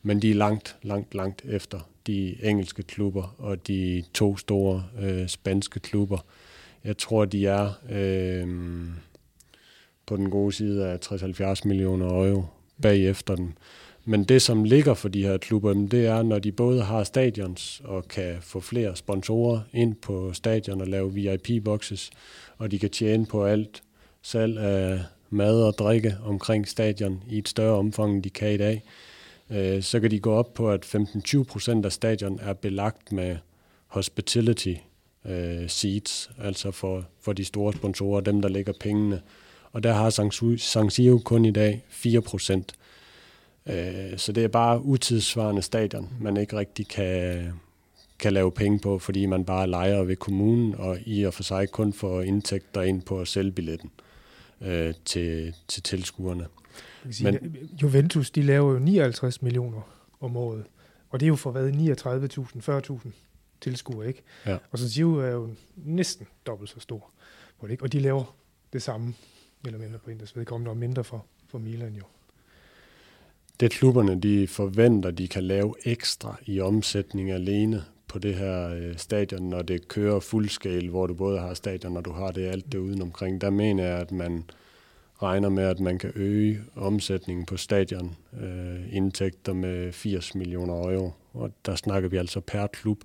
Men de er langt, langt, langt efter de engelske klubber og de to store øh, spanske klubber. Jeg tror, de er øh, på den gode side af 60-70 millioner euro bagefter dem. Men det, som ligger for de her klubber, det er, når de både har stadions og kan få flere sponsorer ind på stadion og lave VIP-boxes, og de kan tjene på alt salg af mad og drikke omkring stadion i et større omfang, end de kan i dag, øh, så kan de gå op på, at 15-20 procent af stadion er belagt med hospitality øh, seats, altså for, for de store sponsorer, dem der lægger pengene. Og der har San Siro kun i dag 4 procent. Øh, så det er bare utidssvarende stadion, man ikke rigtig kan, kan lave penge på, fordi man bare leger ved kommunen, og i og for sig kun får indtægter ind på at sælge billetten øh, til, til tilskuerne. Men, Juventus, de laver jo 59 millioner om året, og det er jo for hvad, 39.000, 40.000 tilskuere, ikke? Ja. Og så Gio er jo næsten dobbelt så stor, ikke? og de laver det samme, eller mindre på Inders vedkommende, og mindre for, for Milan jo det klubberne de forventer, de kan lave ekstra i omsætning alene på det her øh, stadion, når det kører fuldskala, hvor du både har stadion, og du har det alt det udenomkring. Der mener jeg, at man regner med, at man kan øge omsætningen på stadion øh, indtægter med 80 millioner euro. Og der snakker vi altså per klub.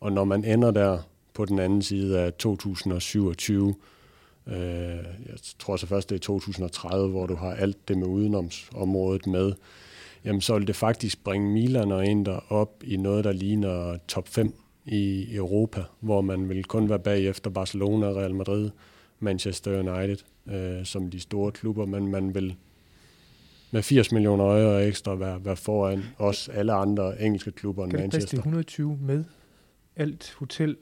Og når man ender der på den anden side af 2027, øh, jeg tror så først det er 2030, hvor du har alt det med udenomsområdet med, jamen så vil det faktisk bringe Milan og Inter op i noget, der ligner top 5 i Europa, hvor man vil kun være bag efter Barcelona, Real Madrid, Manchester United, øh, som de store klubber, men man vil med 80 millioner øje ekstra være, være foran os alle andre engelske klubber end Kan det passe Manchester. til 120 med alt hotel,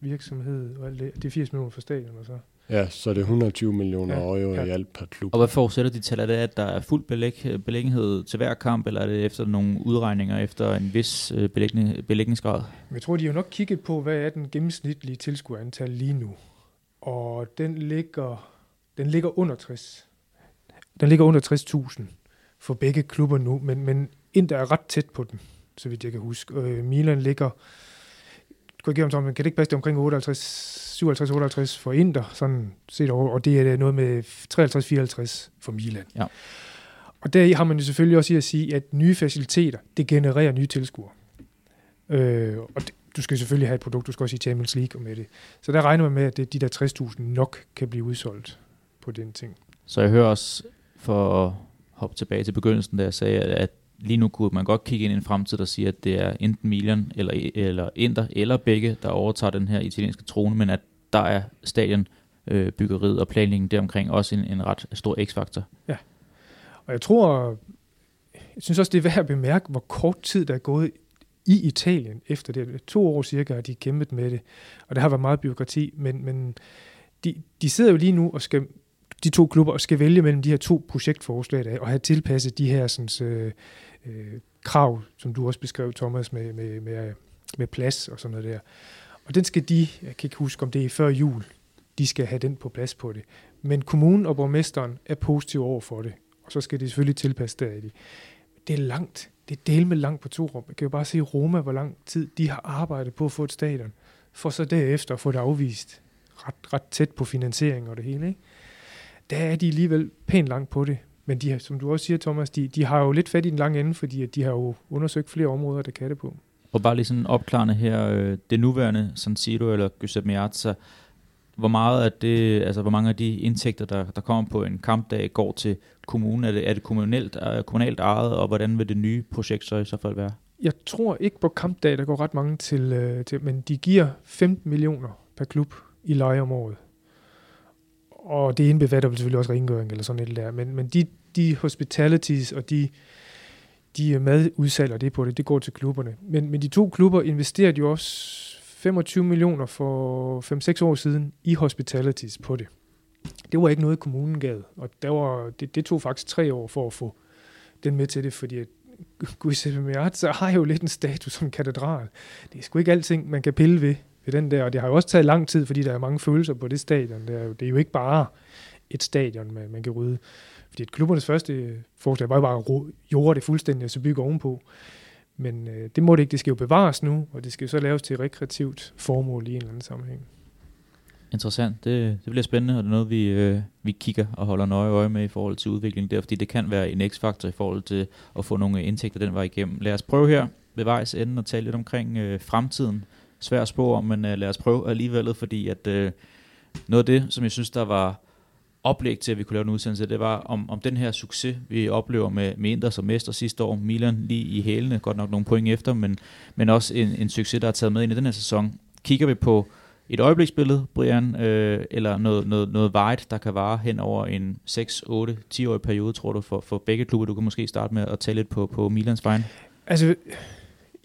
virksomhed og alt det? Det er 80 millioner for stadion og så. Ja, så det er 120 millioner Ja, euro ja. i alt per klub. Og hvad forudsætter de til? Er det, at der er fuld belæg, belæggenhed til hver kamp, eller er det efter nogle udregninger efter en vis øh, belægning, belægningsgrad? Jeg tror, de har jo nok kigget på, hvad er den gennemsnitlige tilskuerantal lige nu. Og den ligger, den ligger under 60. Den ligger under 60.000 for begge klubber nu, men, men Inter er ret tæt på den, så vidt jeg kan huske. Øh, Milan ligger, korriger om men kan det ikke passe det omkring 58, 57-58 for Inter, sådan set over, og det er noget med 53-54 for Milan. Ja. Og der har man jo selvfølgelig også i at sige, at nye faciliteter, det genererer nye tilskuere. Øh, og det, du skal selvfølgelig have et produkt, du skal også i Champions League med det. Så der regner man med, at det, de der 60.000 nok kan blive udsolgt på den ting. Så jeg hører også, for at hoppe tilbage til begyndelsen, da jeg sagde, at lige nu kunne man godt kigge ind i en fremtid, der siger, at det er enten Milan eller, eller Inter, eller begge, der overtager den her italienske trone, men at der er stadion, øh, byggeriet og planlægningen deromkring også en, en ret stor x-faktor. Ja, Og jeg tror, jeg synes også, det er værd at bemærke, hvor kort tid der er gået i Italien efter det. To år cirka har de kæmpet med det, og der har været meget byråkrati, men, men de, de sidder jo lige nu og skal, de to klubber og skal vælge mellem de her to projektforslag der, og have tilpasset de her sådan, øh, øh, krav, som du også beskrev, Thomas, med, med, med, med plads og sådan noget der. Og den skal de, jeg kan ikke huske, om det er før jul, de skal have den på plads på det. Men kommunen og borgmesteren er positive over for det, og så skal de selvfølgelig tilpasse det. Det er langt. Det er del med langt på to rum. Jeg kan jo bare se i Roma, hvor lang tid de har arbejdet på at få et stadion, for så derefter at få det afvist ret, ret tæt på finansiering og det hele. Ikke? Der er de alligevel pænt langt på det. Men de som du også siger, Thomas, de, de har jo lidt fat i den lange ende, fordi de har jo undersøgt flere områder, der kan det på. Og bare lige sådan opklarende her, øh, det nuværende San Siro eller Giuseppe Meazza, hvor meget af det, altså hvor mange af de indtægter, der, der kommer på en kampdag, går til kommunen? Er det, er det kommunalt, er kommunalt ejet, og hvordan vil det nye projekt så i så fald være? Jeg tror ikke på kampdag, der går ret mange til, øh, til men de giver 15 millioner per klub i leje om året. Og det indbefatter selvfølgelig også rengøring eller sådan et der. Men, men de, de hospitalities og de, de madudsalg og det på det, det går til klubberne. Men, men de to klubber investerede jo også 25 millioner for 5-6 år siden i hospitalities på det. Det var ikke noget, kommunen gav, og der var, det, det tog faktisk tre år for at få den med til det, fordi at Giuseppe Meazza har jo lidt en status som katedral. Det er sgu ikke alting, man kan pille ved, ved den der, og det har jo også taget lang tid, fordi der er mange følelser på det stadion. Det er jo, det er jo ikke bare et stadion, man, man kan rydde. Fordi at klubbernes første øh, forslag var jo bare at jorde det fuldstændig og så bygge ovenpå. Men øh, det må det ikke, det skal jo bevares nu, og det skal jo så laves til rekreativt formål i en eller anden sammenhæng. Interessant. Det, det bliver spændende, og det er noget, vi, øh, vi kigger og holder nøje øje med i forhold til udviklingen der, fordi det kan være en x-faktor i forhold til at få nogle indtægter den vej igennem. Lad os prøve her ved vejs ende og tale lidt omkring øh, fremtiden. Svær om, men øh, lad os prøve alligevel, fordi at øh, noget af det, som jeg synes, der var oplæg til, at vi kunne lave en udsendelse, det var om, om den her succes, vi oplever med, med Inter som mester sidste år. Milan lige i hælene, godt nok nogle point efter, men, men også en, en succes, der er taget med ind i den her sæson. Kigger vi på et øjebliksbillede, Brian, øh, eller noget, noget, noget varigt, der kan vare hen over en 6, 8, 10-årig periode, tror du, for, for begge klubber? Du kan måske starte med at tale lidt på, på Milans vejen. Altså,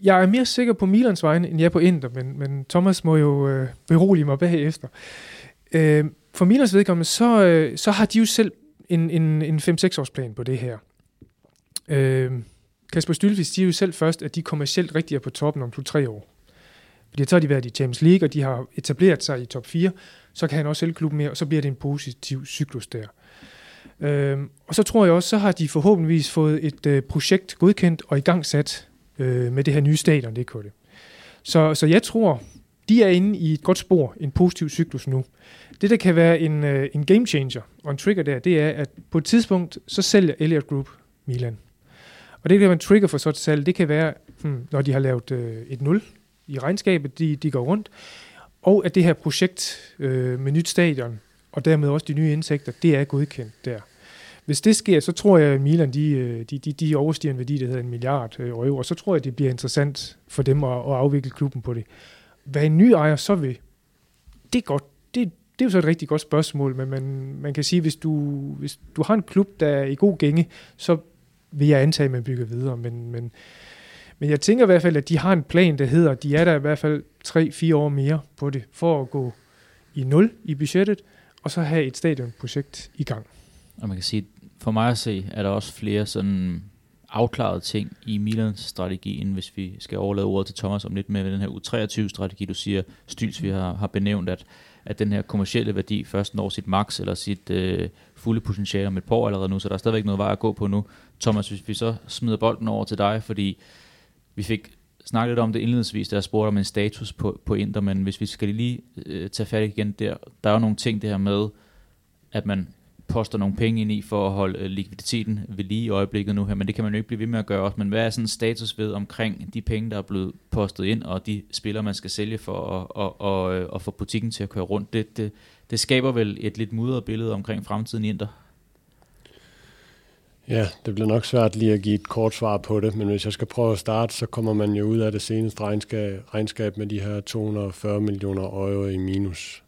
jeg er mere sikker på Milans vegne, end jeg er på Inter, men, men Thomas må jo øh, berolige mig bagefter. Øh, for Milans vedkommende, så, øh, så har de jo selv en, en, en 5-6 års plan på det her. Øh, Kasper Stylvis siger jo selv først, at de kommercielt rigtig er på toppen om 2-3 år. Fordi så har de været i Champions League, og de har etableret sig i top 4, så kan han også sælge klubben mere, og så bliver det en positiv cyklus der. Øhm, og så tror jeg også, så har de forhåbentligvis fået et øh, projekt godkendt og igangsat øh, med det her nye stadion, det det. Så, så jeg tror, de er inde i et godt spor, en positiv cyklus nu. Det, der kan være en, øh, en game changer og en trigger der, det er, at på et tidspunkt, så sælger Elliot Group Milan. Og det kan være en trigger for sådan et salg. Det kan være, hmm, når de har lavet øh, et 0 i regnskabet, de, de går rundt, og at det her projekt øh, med nyt stadion, og dermed også de nye indtægter, det er godkendt der hvis det sker, så tror jeg, at Milan de, øh, de, de, de overstiger en værdi, der hedder en milliard øh, euro, og så tror jeg, det bliver interessant for dem at, at afvikle klubben på det. Hvad en ny ejer så vil, det er godt. Det, det er jo så et rigtig godt spørgsmål, men man, man kan sige, hvis du, hvis du har en klub, der er i god gænge, så vil jeg antage, at man bygger videre. Men, men, men jeg tænker i hvert fald, at de har en plan, der hedder, de er der i hvert fald 3-4 år mere på det, for at gå i nul i budgettet, og så have et stadionprojekt i gang. Og man kan sige, for mig at se, er der også flere sådan afklarede ting i Milans strategien, hvis vi skal overlade ordet til Thomas om lidt med den her U23-strategi, du siger, Styls, vi har, har benævnt, at, at den her kommercielle værdi først når sit max eller sit øh, fulde potentiale om et par år allerede nu, så der er stadigvæk noget vej at gå på nu. Thomas, hvis vi så smider bolden over til dig, fordi vi fik snakket lidt om det indledningsvis, da jeg spurgte om en status på, på Inter, men hvis vi skal lige øh, tage fat igen der, der er jo nogle ting det her med, at man poster nogle penge ind i for at holde øh, likviditeten ved lige i øjeblikket nu her, men det kan man jo ikke blive ved med at gøre også. Men hvad er sådan status ved omkring de penge, der er blevet postet ind, og de spillere, man skal sælge for at, at, at, at, at få butikken til at køre rundt? Det, det, det skaber vel et lidt mudret billede omkring fremtiden i Inter? Ja, det bliver nok svært lige at give et kort svar på det, men hvis jeg skal prøve at starte, så kommer man jo ud af det seneste regnskab, regnskab med de her 240 millioner euro i minus.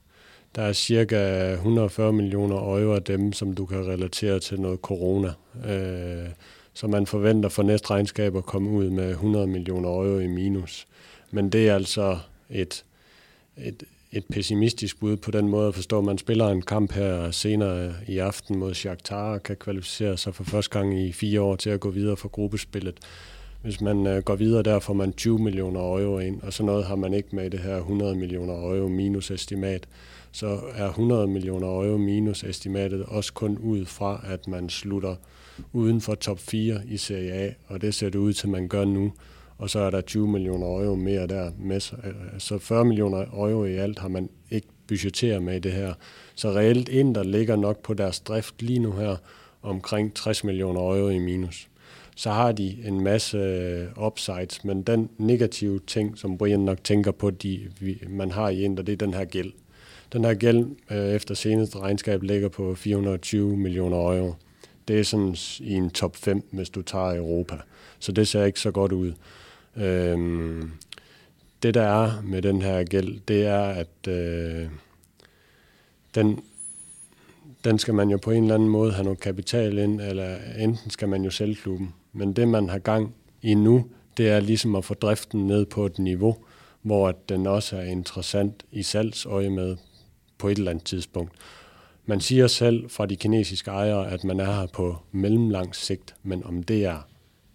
Der er cirka 140 millioner euro af dem, som du kan relatere til noget corona. Øh, så man forventer for næste regnskab at komme ud med 100 millioner euro i minus. Men det er altså et, et, et pessimistisk bud på den måde at forstå, at man spiller en kamp her senere i aften mod Shakhtar og kan kvalificere sig for første gang i fire år til at gå videre for gruppespillet. Hvis man øh, går videre der, får man 20 millioner euro ind, og så noget har man ikke med det her 100 millioner euro minus estimat. Så er 100 millioner euro minus estimatet også kun ud fra, at man slutter uden for top 4 i Serie A, og det ser det ud til, at man gør nu og så er der 20 millioner euro mere der med. Så 40 millioner euro i alt har man ikke budgetteret med i det her. Så reelt ind, der ligger nok på deres drift lige nu her omkring 60 millioner euro i minus. Så har de en masse øh, upsides, men den negative ting, som Brian nok tænker på, de, man har i Inter, det er den her gæld. Den her gæld øh, efter seneste regnskab ligger på 420 millioner euro. Det er sådan i en top 5, hvis du tager Europa. Så det ser ikke så godt ud. Øhm, det der er med den her gæld, det er, at øh, den, den skal man jo på en eller anden måde have noget kapital ind, eller enten skal man jo sælge klubben. Men det, man har gang i nu, det er ligesom at få driften ned på et niveau, hvor den også er interessant i salgsøje med på et eller andet tidspunkt. Man siger selv fra de kinesiske ejere, at man er her på mellemlang sigt, men om det er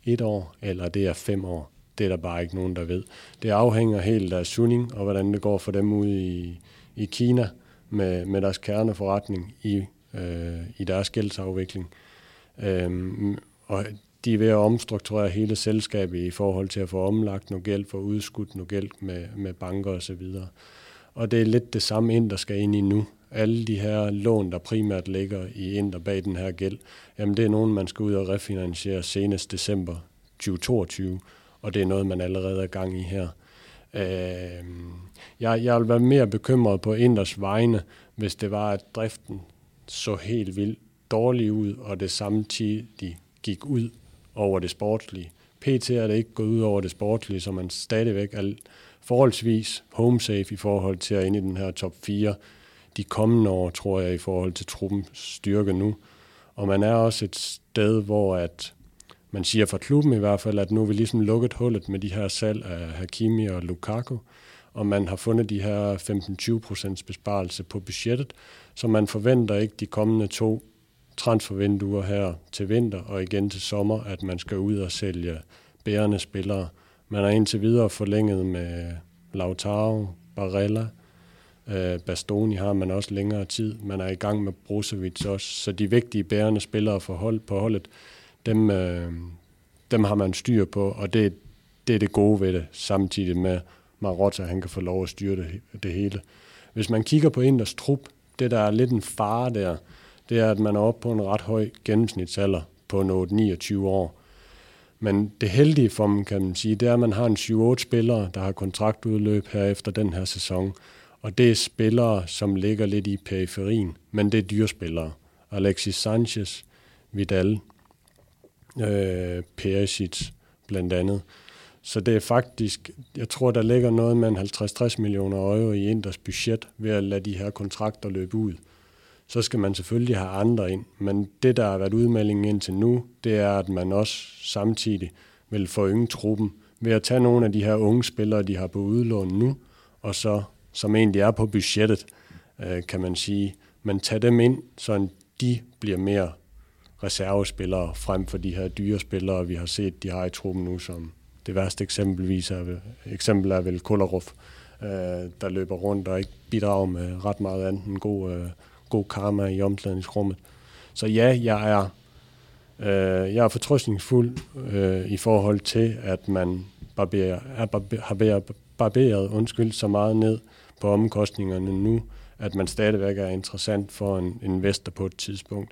et år eller det er fem år, det er der bare ikke nogen, der ved. Det afhænger helt af Suning og hvordan det går for dem ude i, i Kina med, med deres kerneforretning i, øh, i deres gældsafvikling. Øhm, og de er ved at omstrukturere hele selskabet i forhold til at få omlagt noget gæld, få udskudt noget gæld med, med banker osv. Og, det er lidt det samme ind, der skal ind i nu. Alle de her lån, der primært ligger i ind bag den her gæld, jamen det er nogen, man skal ud og refinansiere senest december 2022 og det er noget, man allerede er gang i her. Øh, jeg, jeg vil være mere bekymret på Inders vegne, hvis det var, at driften så helt vildt dårlig ud, og det samtidig gik ud over det sportslige. PT er det ikke gået ud over det sportslige, så man stadigvæk er forholdsvis home safe i forhold til at ind i den her top 4 de kommende år, tror jeg, i forhold til truppens styrke nu. Og man er også et sted, hvor at man siger fra klubben i hvert fald, at nu er vi ligesom lukket hullet med de her salg af Hakimi og Lukaku, og man har fundet de her 15-20% besparelse på budgettet, så man forventer ikke de kommende to transfervinduer her til vinter og igen til sommer, at man skal ud og sælge bærende spillere. Man har indtil videre forlænget med Lautaro, Barella, øh, Bastoni har man også længere tid. Man er i gang med Brozovic også, så de vigtige bærende spillere for hold, på holdet, dem, øh, dem har man styr på, og det, det er det gode ved det, samtidig med Marotta, han kan få lov at styre det, det hele. Hvis man kigger på Inders trup, det der er lidt en fare der, det er, at man er oppe på en ret høj gennemsnitsalder på noget 29 år. Men det heldige for dem, kan man sige, det er, at man har en 7-8 spillere, der har kontraktudløb her efter den her sæson. Og det er spillere, som ligger lidt i periferien, men det er dyrespillere. Alexis Sanchez, Vidal, øh, Perisic blandt andet. Så det er faktisk, jeg tror, der ligger noget med 50-60 millioner euro i Inders budget ved at lade de her kontrakter løbe ud. Så skal man selvfølgelig have andre ind, men det, der har været udmeldingen indtil nu, det er, at man også samtidig vil forynge truppen ved at tage nogle af de her unge spillere, de har på udlån nu, og så, som egentlig er på budgettet, øh, kan man sige, men tage dem ind, så de bliver mere reservespillere frem for de her dyre spillere, vi har set, de har i truppen nu, som det værste eksempelvis er, eksempel er vel Kolarov, øh, der løber rundt og ikke bidrager med ret meget andet end god, øh, god karma i omklædningsrummet. Så ja, jeg er, øh, jeg er fortrøstningsfuld øh, i forhold til, at man barberer, er barber, har barberet undskyld, så meget ned på omkostningerne nu, at man stadigvæk er interessant for en investor på et tidspunkt.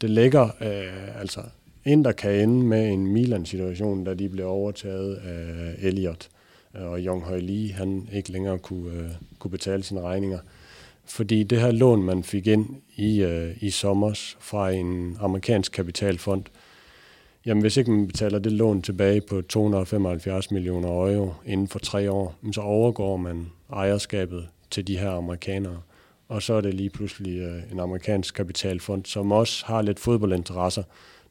Det ligger øh, altså Inter kan ende med en Milan-situation, da de blev overtaget af Elliot, og Jong Høj Lee, han ikke længere kunne, øh, kunne betale sine regninger. Fordi det her lån, man fik ind i, øh, i sommers fra en amerikansk kapitalfond, jamen hvis ikke man betaler det lån tilbage på 275 millioner euro inden for tre år, så overgår man ejerskabet til de her amerikanere. Og så er det lige pludselig øh, en amerikansk kapitalfond, som også har lidt fodboldinteresser,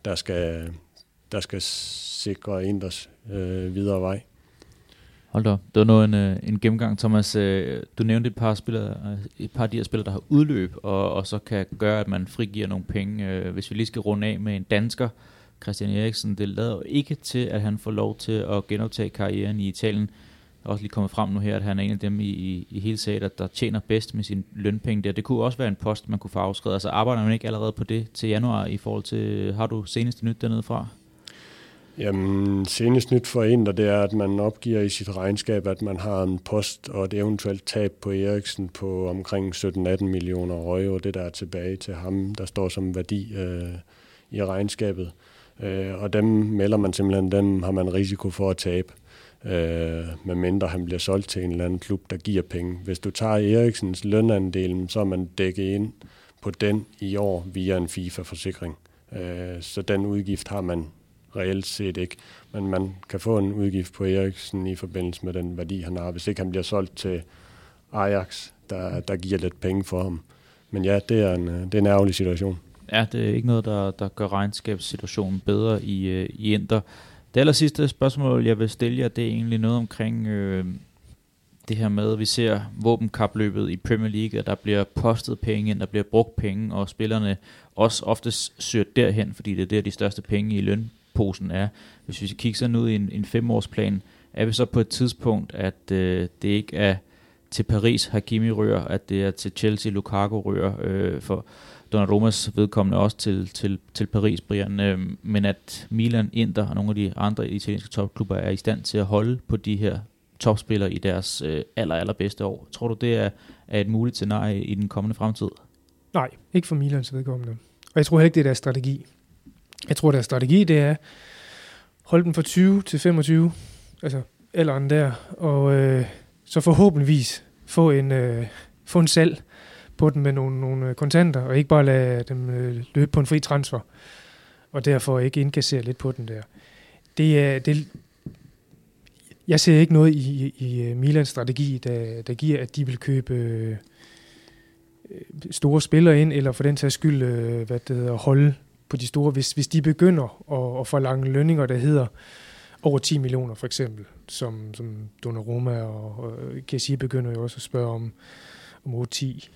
der skal, der skal sikre Inders øh, videre vej. Hold da, det var noget en, øh, en gennemgang, Thomas. Øh, du nævnte et par, spillere, øh, et par af de her spillere, der har udløb, og, og så kan gøre, at man frigiver nogle penge. Hvis vi lige skal runde af med en dansker, Christian Eriksen, det lader ikke til, at han får lov til at genoptage karrieren i Italien også lige kommet frem nu her, at han er en af dem i, i, i hele sager, der tjener bedst med sin lønpenge der. Det kunne også være en post, man kunne få afskrevet. Altså arbejder man ikke allerede på det til januar i forhold til, har du seneste nyt dernede fra? Jamen, senest nyt for en, det er, at man opgiver i sit regnskab, at man har en post og et eventuelt tab på Eriksen på omkring 17-18 millioner euro. Det der er tilbage til ham, der står som værdi øh, i regnskabet. Øh, og dem melder man simpelthen, dem har man risiko for at tabe øh, medmindre han bliver solgt til en eller anden klub, der giver penge. Hvis du tager Eriksens lønandel, så er man dækket ind på den i år via en FIFA-forsikring. Øh, så den udgift har man reelt set ikke. Men man kan få en udgift på Eriksen i forbindelse med den værdi, han har, hvis ikke han bliver solgt til Ajax, der, der giver lidt penge for ham. Men ja, det er en, det er en ærgerlig situation. Ja, det er ikke noget, der, der gør regnskabssituationen bedre i, øh, i Inter. Det aller sidste spørgsmål, jeg vil stille jer, det er egentlig noget omkring øh, det her med, at vi ser våbenkapløbet i Premier League, at der bliver postet penge ind, der bliver brugt penge, og spillerne også oftest søger derhen, fordi det er der, de største penge i løn posen er. Hvis vi kigger sådan ud i en, en femårsplan, er vi så på et tidspunkt, at øh, det ikke er til Paris Hakimi rører, at det er til Chelsea Lukaku rører, øh, for Donnarummas vedkommende også til, til, til Paris, Brian, øh, men at Milan, Inter og nogle af de andre italienske topklubber er i stand til at holde på de her topspillere i deres øh, aller, allerbedste år. Tror du, det er, er et muligt scenarie i den kommende fremtid? Nej, ikke for Milans vedkommende. Og jeg tror heller ikke, det er deres strategi. Jeg tror, deres strategi, det er holde dem fra 20 til 25, altså alderen der, og øh, så forhåbentligvis få en, øh, få en salg på dem med nogle, nogle øh, kontanter, og ikke bare lade dem øh, løbe på en fri transfer, og derfor ikke indkassere lidt på den der. Det er, det, jeg ser ikke noget i, i i øh, Milans strategi, der, der giver, at de vil købe øh, øh, store spillere ind, eller for den sags skyld øh, hvad det hedder, holde på de store. Hvis, hvis de begynder at, at forlange lønninger, der hedder over 10 millioner for eksempel, som, som Donnarumma og, og Kessie begynder jo også at spørge om, om 10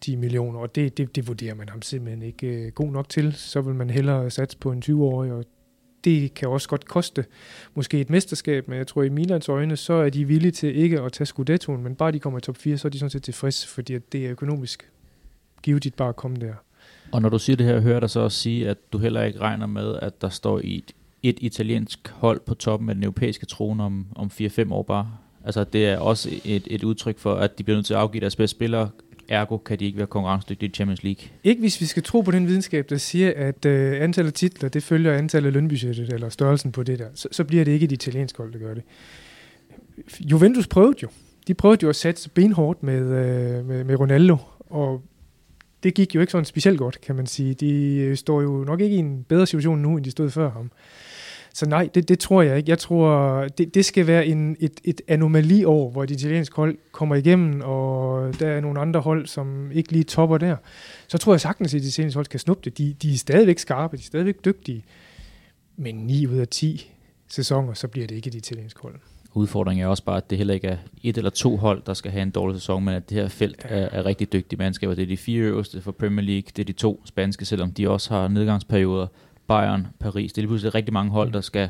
10 millioner, og det, det, det vurderer man ham simpelthen ikke øh, god nok til. Så vil man hellere satse på en 20-årig, og det kan også godt koste måske et mesterskab, men jeg tror i Milans øjne, så er de villige til ikke at tage Scudettoen, men bare de kommer i top 4, så er de sådan set tilfreds, fordi det er økonomisk givet bare at komme der. Og når du siger det her, hører der så også sige, at du heller ikke regner med, at der står i et, et italiensk hold på toppen af den europæiske trone om, om 4-5 år bare? Altså det er også et, et udtryk for, at de bliver nødt til at afgive deres bedste spillere ergo kan de ikke være konkurrencedygtige i Champions League. Ikke hvis vi skal tro på den videnskab, der siger, at øh, antallet af titler, det følger antallet af lønbudgettet, eller størrelsen på det der. Så, så bliver det ikke et italiensk hold, der gør det. Juventus prøvede jo. De prøvede jo at satse benhårdt med, øh, med, med Ronaldo, og det gik jo ikke sådan specielt godt, kan man sige. De øh, står jo nok ikke i en bedre situation nu, end de stod før ham. Så nej, det, det tror jeg ikke. Jeg tror, det, det skal være en, et, et anomaliår, hvor de italienske hold kommer igennem, og der er nogle andre hold, som ikke lige topper der. Så tror jeg sagtens, at de italienske hold kan snuppe det. De, de er stadigvæk skarpe, de er stadigvæk dygtige. Men 9 ud af 10 sæsoner, så bliver det ikke et italiensk hold. Udfordringen er også bare, at det heller ikke er et eller to hold, der skal have en dårlig sæson, men at det her felt er, er rigtig dygtige mandskaber. Det er de fire øverste for Premier League, det er de to spanske, selvom de også har nedgangsperioder. Bayern, Paris, det er lige pludselig rigtig mange hold, der skal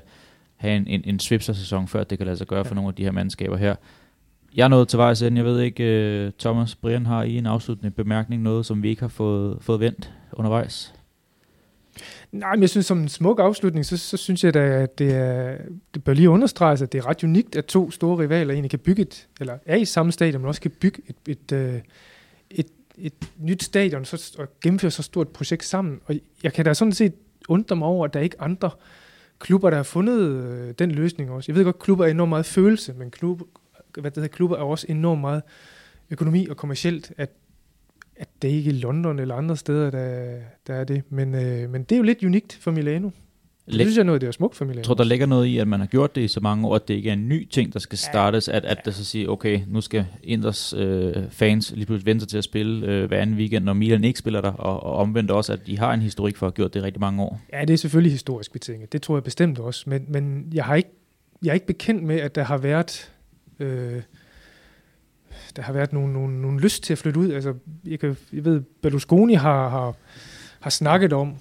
have en, en, en svipser-sæson, før det kan lade sig gøre for nogle af de her mandskaber her. Jeg er nået til vejs ende. Jeg ved ikke, uh, Thomas, Brian, har I en afsluttende bemærkning, noget som vi ikke har fået, fået vendt undervejs? Nej, men jeg synes, som en smuk afslutning, så, så synes jeg da, at det, er, det bør lige understreges, at det er ret unikt, at to store rivaler egentlig kan bygge et, eller er i samme stadion, men også kan bygge et, et, et, et, et nyt stadion så, og gennemføre så stort projekt sammen. Og jeg kan da sådan set undre mig over, at der er ikke andre klubber, der har fundet øh, den løsning også. Jeg ved godt, klubber er enormt meget følelse, men klub, hvad det hedder, klubber er også enormt meget økonomi og kommercielt, at at det ikke er i London eller andre steder, der, der er det. Men, øh, men det er jo lidt unikt for Milano. Det Læg, synes jeg noget, det er smukt for Milano. Jeg tror, der ligger noget i, at man har gjort det i så mange år, at det ikke er en ny ting, der skal startes, at, at der så siger, okay, nu skal Inders øh, fans lige pludselig vente sig til at spille øh, hver anden weekend, når Milan ikke spiller der, og, og omvendt også, at de har en historik for at have gjort det rigtig mange år. Ja, det er selvfølgelig historisk betinget. Det tror jeg bestemt også. Men, men jeg, har ikke, jeg er ikke bekendt med, at der har været... Øh, der har været nogle, nogle, nogle lyst til at flytte ud. Altså, jeg, kan, jeg ved, Berlusconi har, har, har snakket om,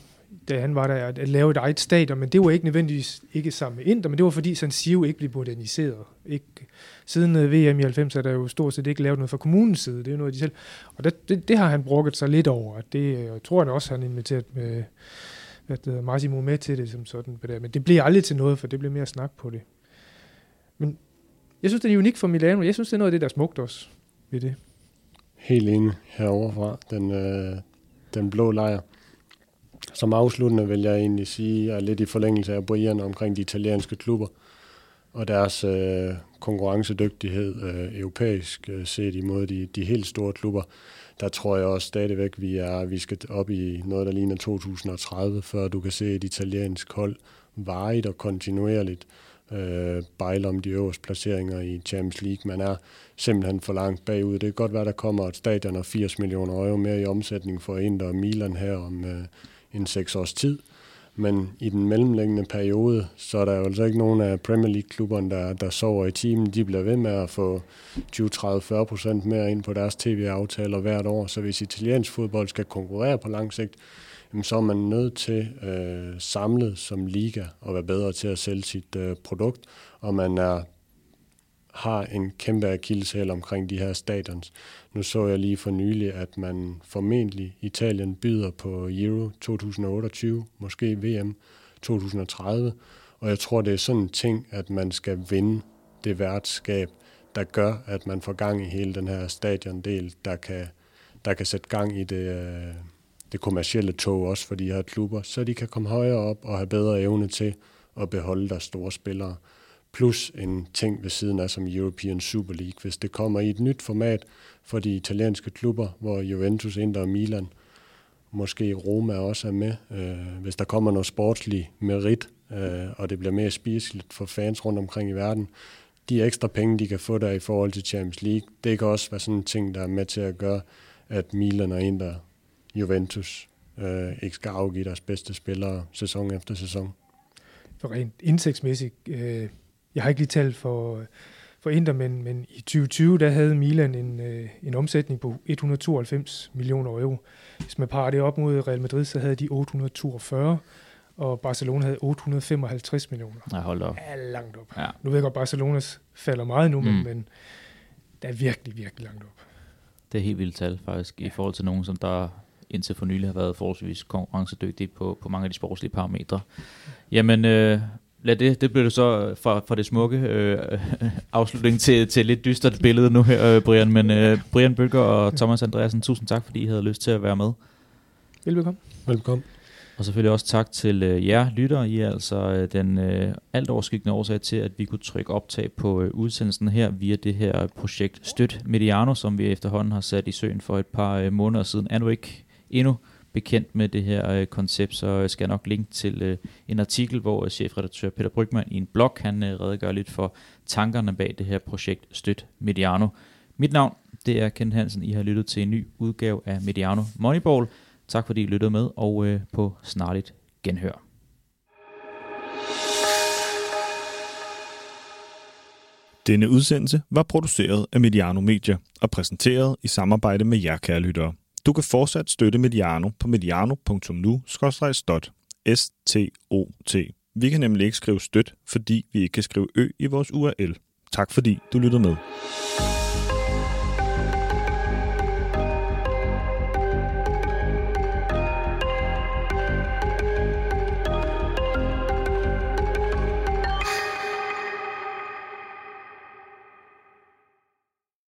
da han var der, at, at lave et eget stadion, men det var ikke nødvendigvis ikke sammen med Inter, men det var fordi San Siro ikke blev moderniseret. Ikke, siden øh, VM i 90 er der jo stort set ikke lavet noget fra kommunens side, det er jo noget, de selv... Og det, det, det har han brugt sig lidt over, det øh, jeg tror jeg også, han inviteret øh, med, at Massimo med til det som sådan. Men det bliver aldrig til noget, for det bliver mere snak på det. Men jeg synes, det er unikt for Milano. Jeg synes, det er noget af det, der er smukt også ved det. Helt enig heroverfra, den, øh, den blå lejr. Som afsluttende vil jeg egentlig sige, at lidt i forlængelse af Brian omkring de italienske klubber og deres øh, konkurrencedygtighed øh, europæisk øh, set imod de, de helt store klubber, der tror jeg også stadigvæk, vi er vi skal op i noget, der ligner 2030, før du kan se et italiensk hold varigt og kontinuerligt øh, bejle om de øverste placeringer i Champions League. Man er simpelthen for langt bagud. Det kan godt være, der kommer et stadion og 80 millioner euro mere i omsætning for Inter og Milan her om øh, en seks års tid. Men i den mellemlæggende periode, så er der jo altså ikke nogen af Premier League-klubberne, der, der sover i timen. De bliver ved med at få 20, 30, 40 procent mere ind på deres tv-aftaler hvert år. Så hvis italiensk fodbold skal konkurrere på lang sigt, så er man nødt til øh, samlet som liga at være bedre til at sælge sit øh, produkt, og man er har en kæmpe akilleshæl omkring de her stadions. Nu så jeg lige for nylig, at man formentlig Italien byder på Euro 2028, måske VM 2030, og jeg tror, det er sådan en ting, at man skal vinde det værtskab, der gør, at man får gang i hele den her stadiondel, der kan, der kan sætte gang i det, øh, det kommercielle tog også for de her klubber, så de kan komme højere op og have bedre evne til at beholde deres store spillere. Plus en ting ved siden af som European Super League. Hvis det kommer i et nyt format for de italienske klubber, hvor Juventus, Inter og Milan, måske Roma også er med. Øh, hvis der kommer noget sportslig merit, øh, og det bliver mere spiseligt for fans rundt omkring i verden, de ekstra penge, de kan få der i forhold til Champions League, det kan også være sådan en ting, der er med til at gøre, at Milan og Inter Juventus øh, ikke skal afgive deres bedste spillere sæson efter sæson. For rent indtægtsmæssigt, øh, jeg har ikke lige talt for, for Inter, men, men i 2020, der havde Milan en, øh, en omsætning på 192 millioner euro. Hvis man parer det op mod Real Madrid, så havde de 842, og Barcelona havde 855 millioner. Ja, hold op. Ja, langt op. Ja. Nu ved jeg godt, at Barcelonas falder meget nu, mm. men, men det er virkelig, virkelig langt op. Det er helt vildt tal, faktisk, ja. i forhold til nogen, som der indtil for nylig har været forholdsvis konkurrencedygtig på, på mange af de sportslige parametre. Jamen, øh, lad det, det blev det så fra, fra det smukke øh, afslutning til, til lidt dystert billede nu her, øh, Brian. Men øh, Brian Bøger og Thomas Andreasen, tusind tak, fordi I havde lyst til at være med. Velbekomme. Velbekomme. Og selvfølgelig også tak til øh, jer lyttere. I er altså øh, den øh, alt overskyggende årsag til, at vi kunne trykke optag på øh, udsendelsen her via det her projekt Støt Mediano, som vi efterhånden har sat i søen for et par øh, måneder siden. Er nu ikke endnu bekendt med det her øh, koncept, så skal jeg nok linke til øh, en artikel, hvor øh, chefredaktør Peter Brygman i en blog, han øh, redegør lidt for tankerne bag det her projekt Støt Mediano. Mit navn, det er Ken Hansen. I har lyttet til en ny udgave af Mediano Moneyball. Tak fordi I lyttede med, og øh, på snarligt genhør. Denne udsendelse var produceret af Mediano Media og præsenteret i samarbejde med jer, kære lyttere. Du kan fortsat støtte Mediano på mediano.nu-stot. S-T-O-T. Vi kan nemlig ikke skrive støt, fordi vi ikke kan skrive ø i vores URL. Tak fordi du lyttede med.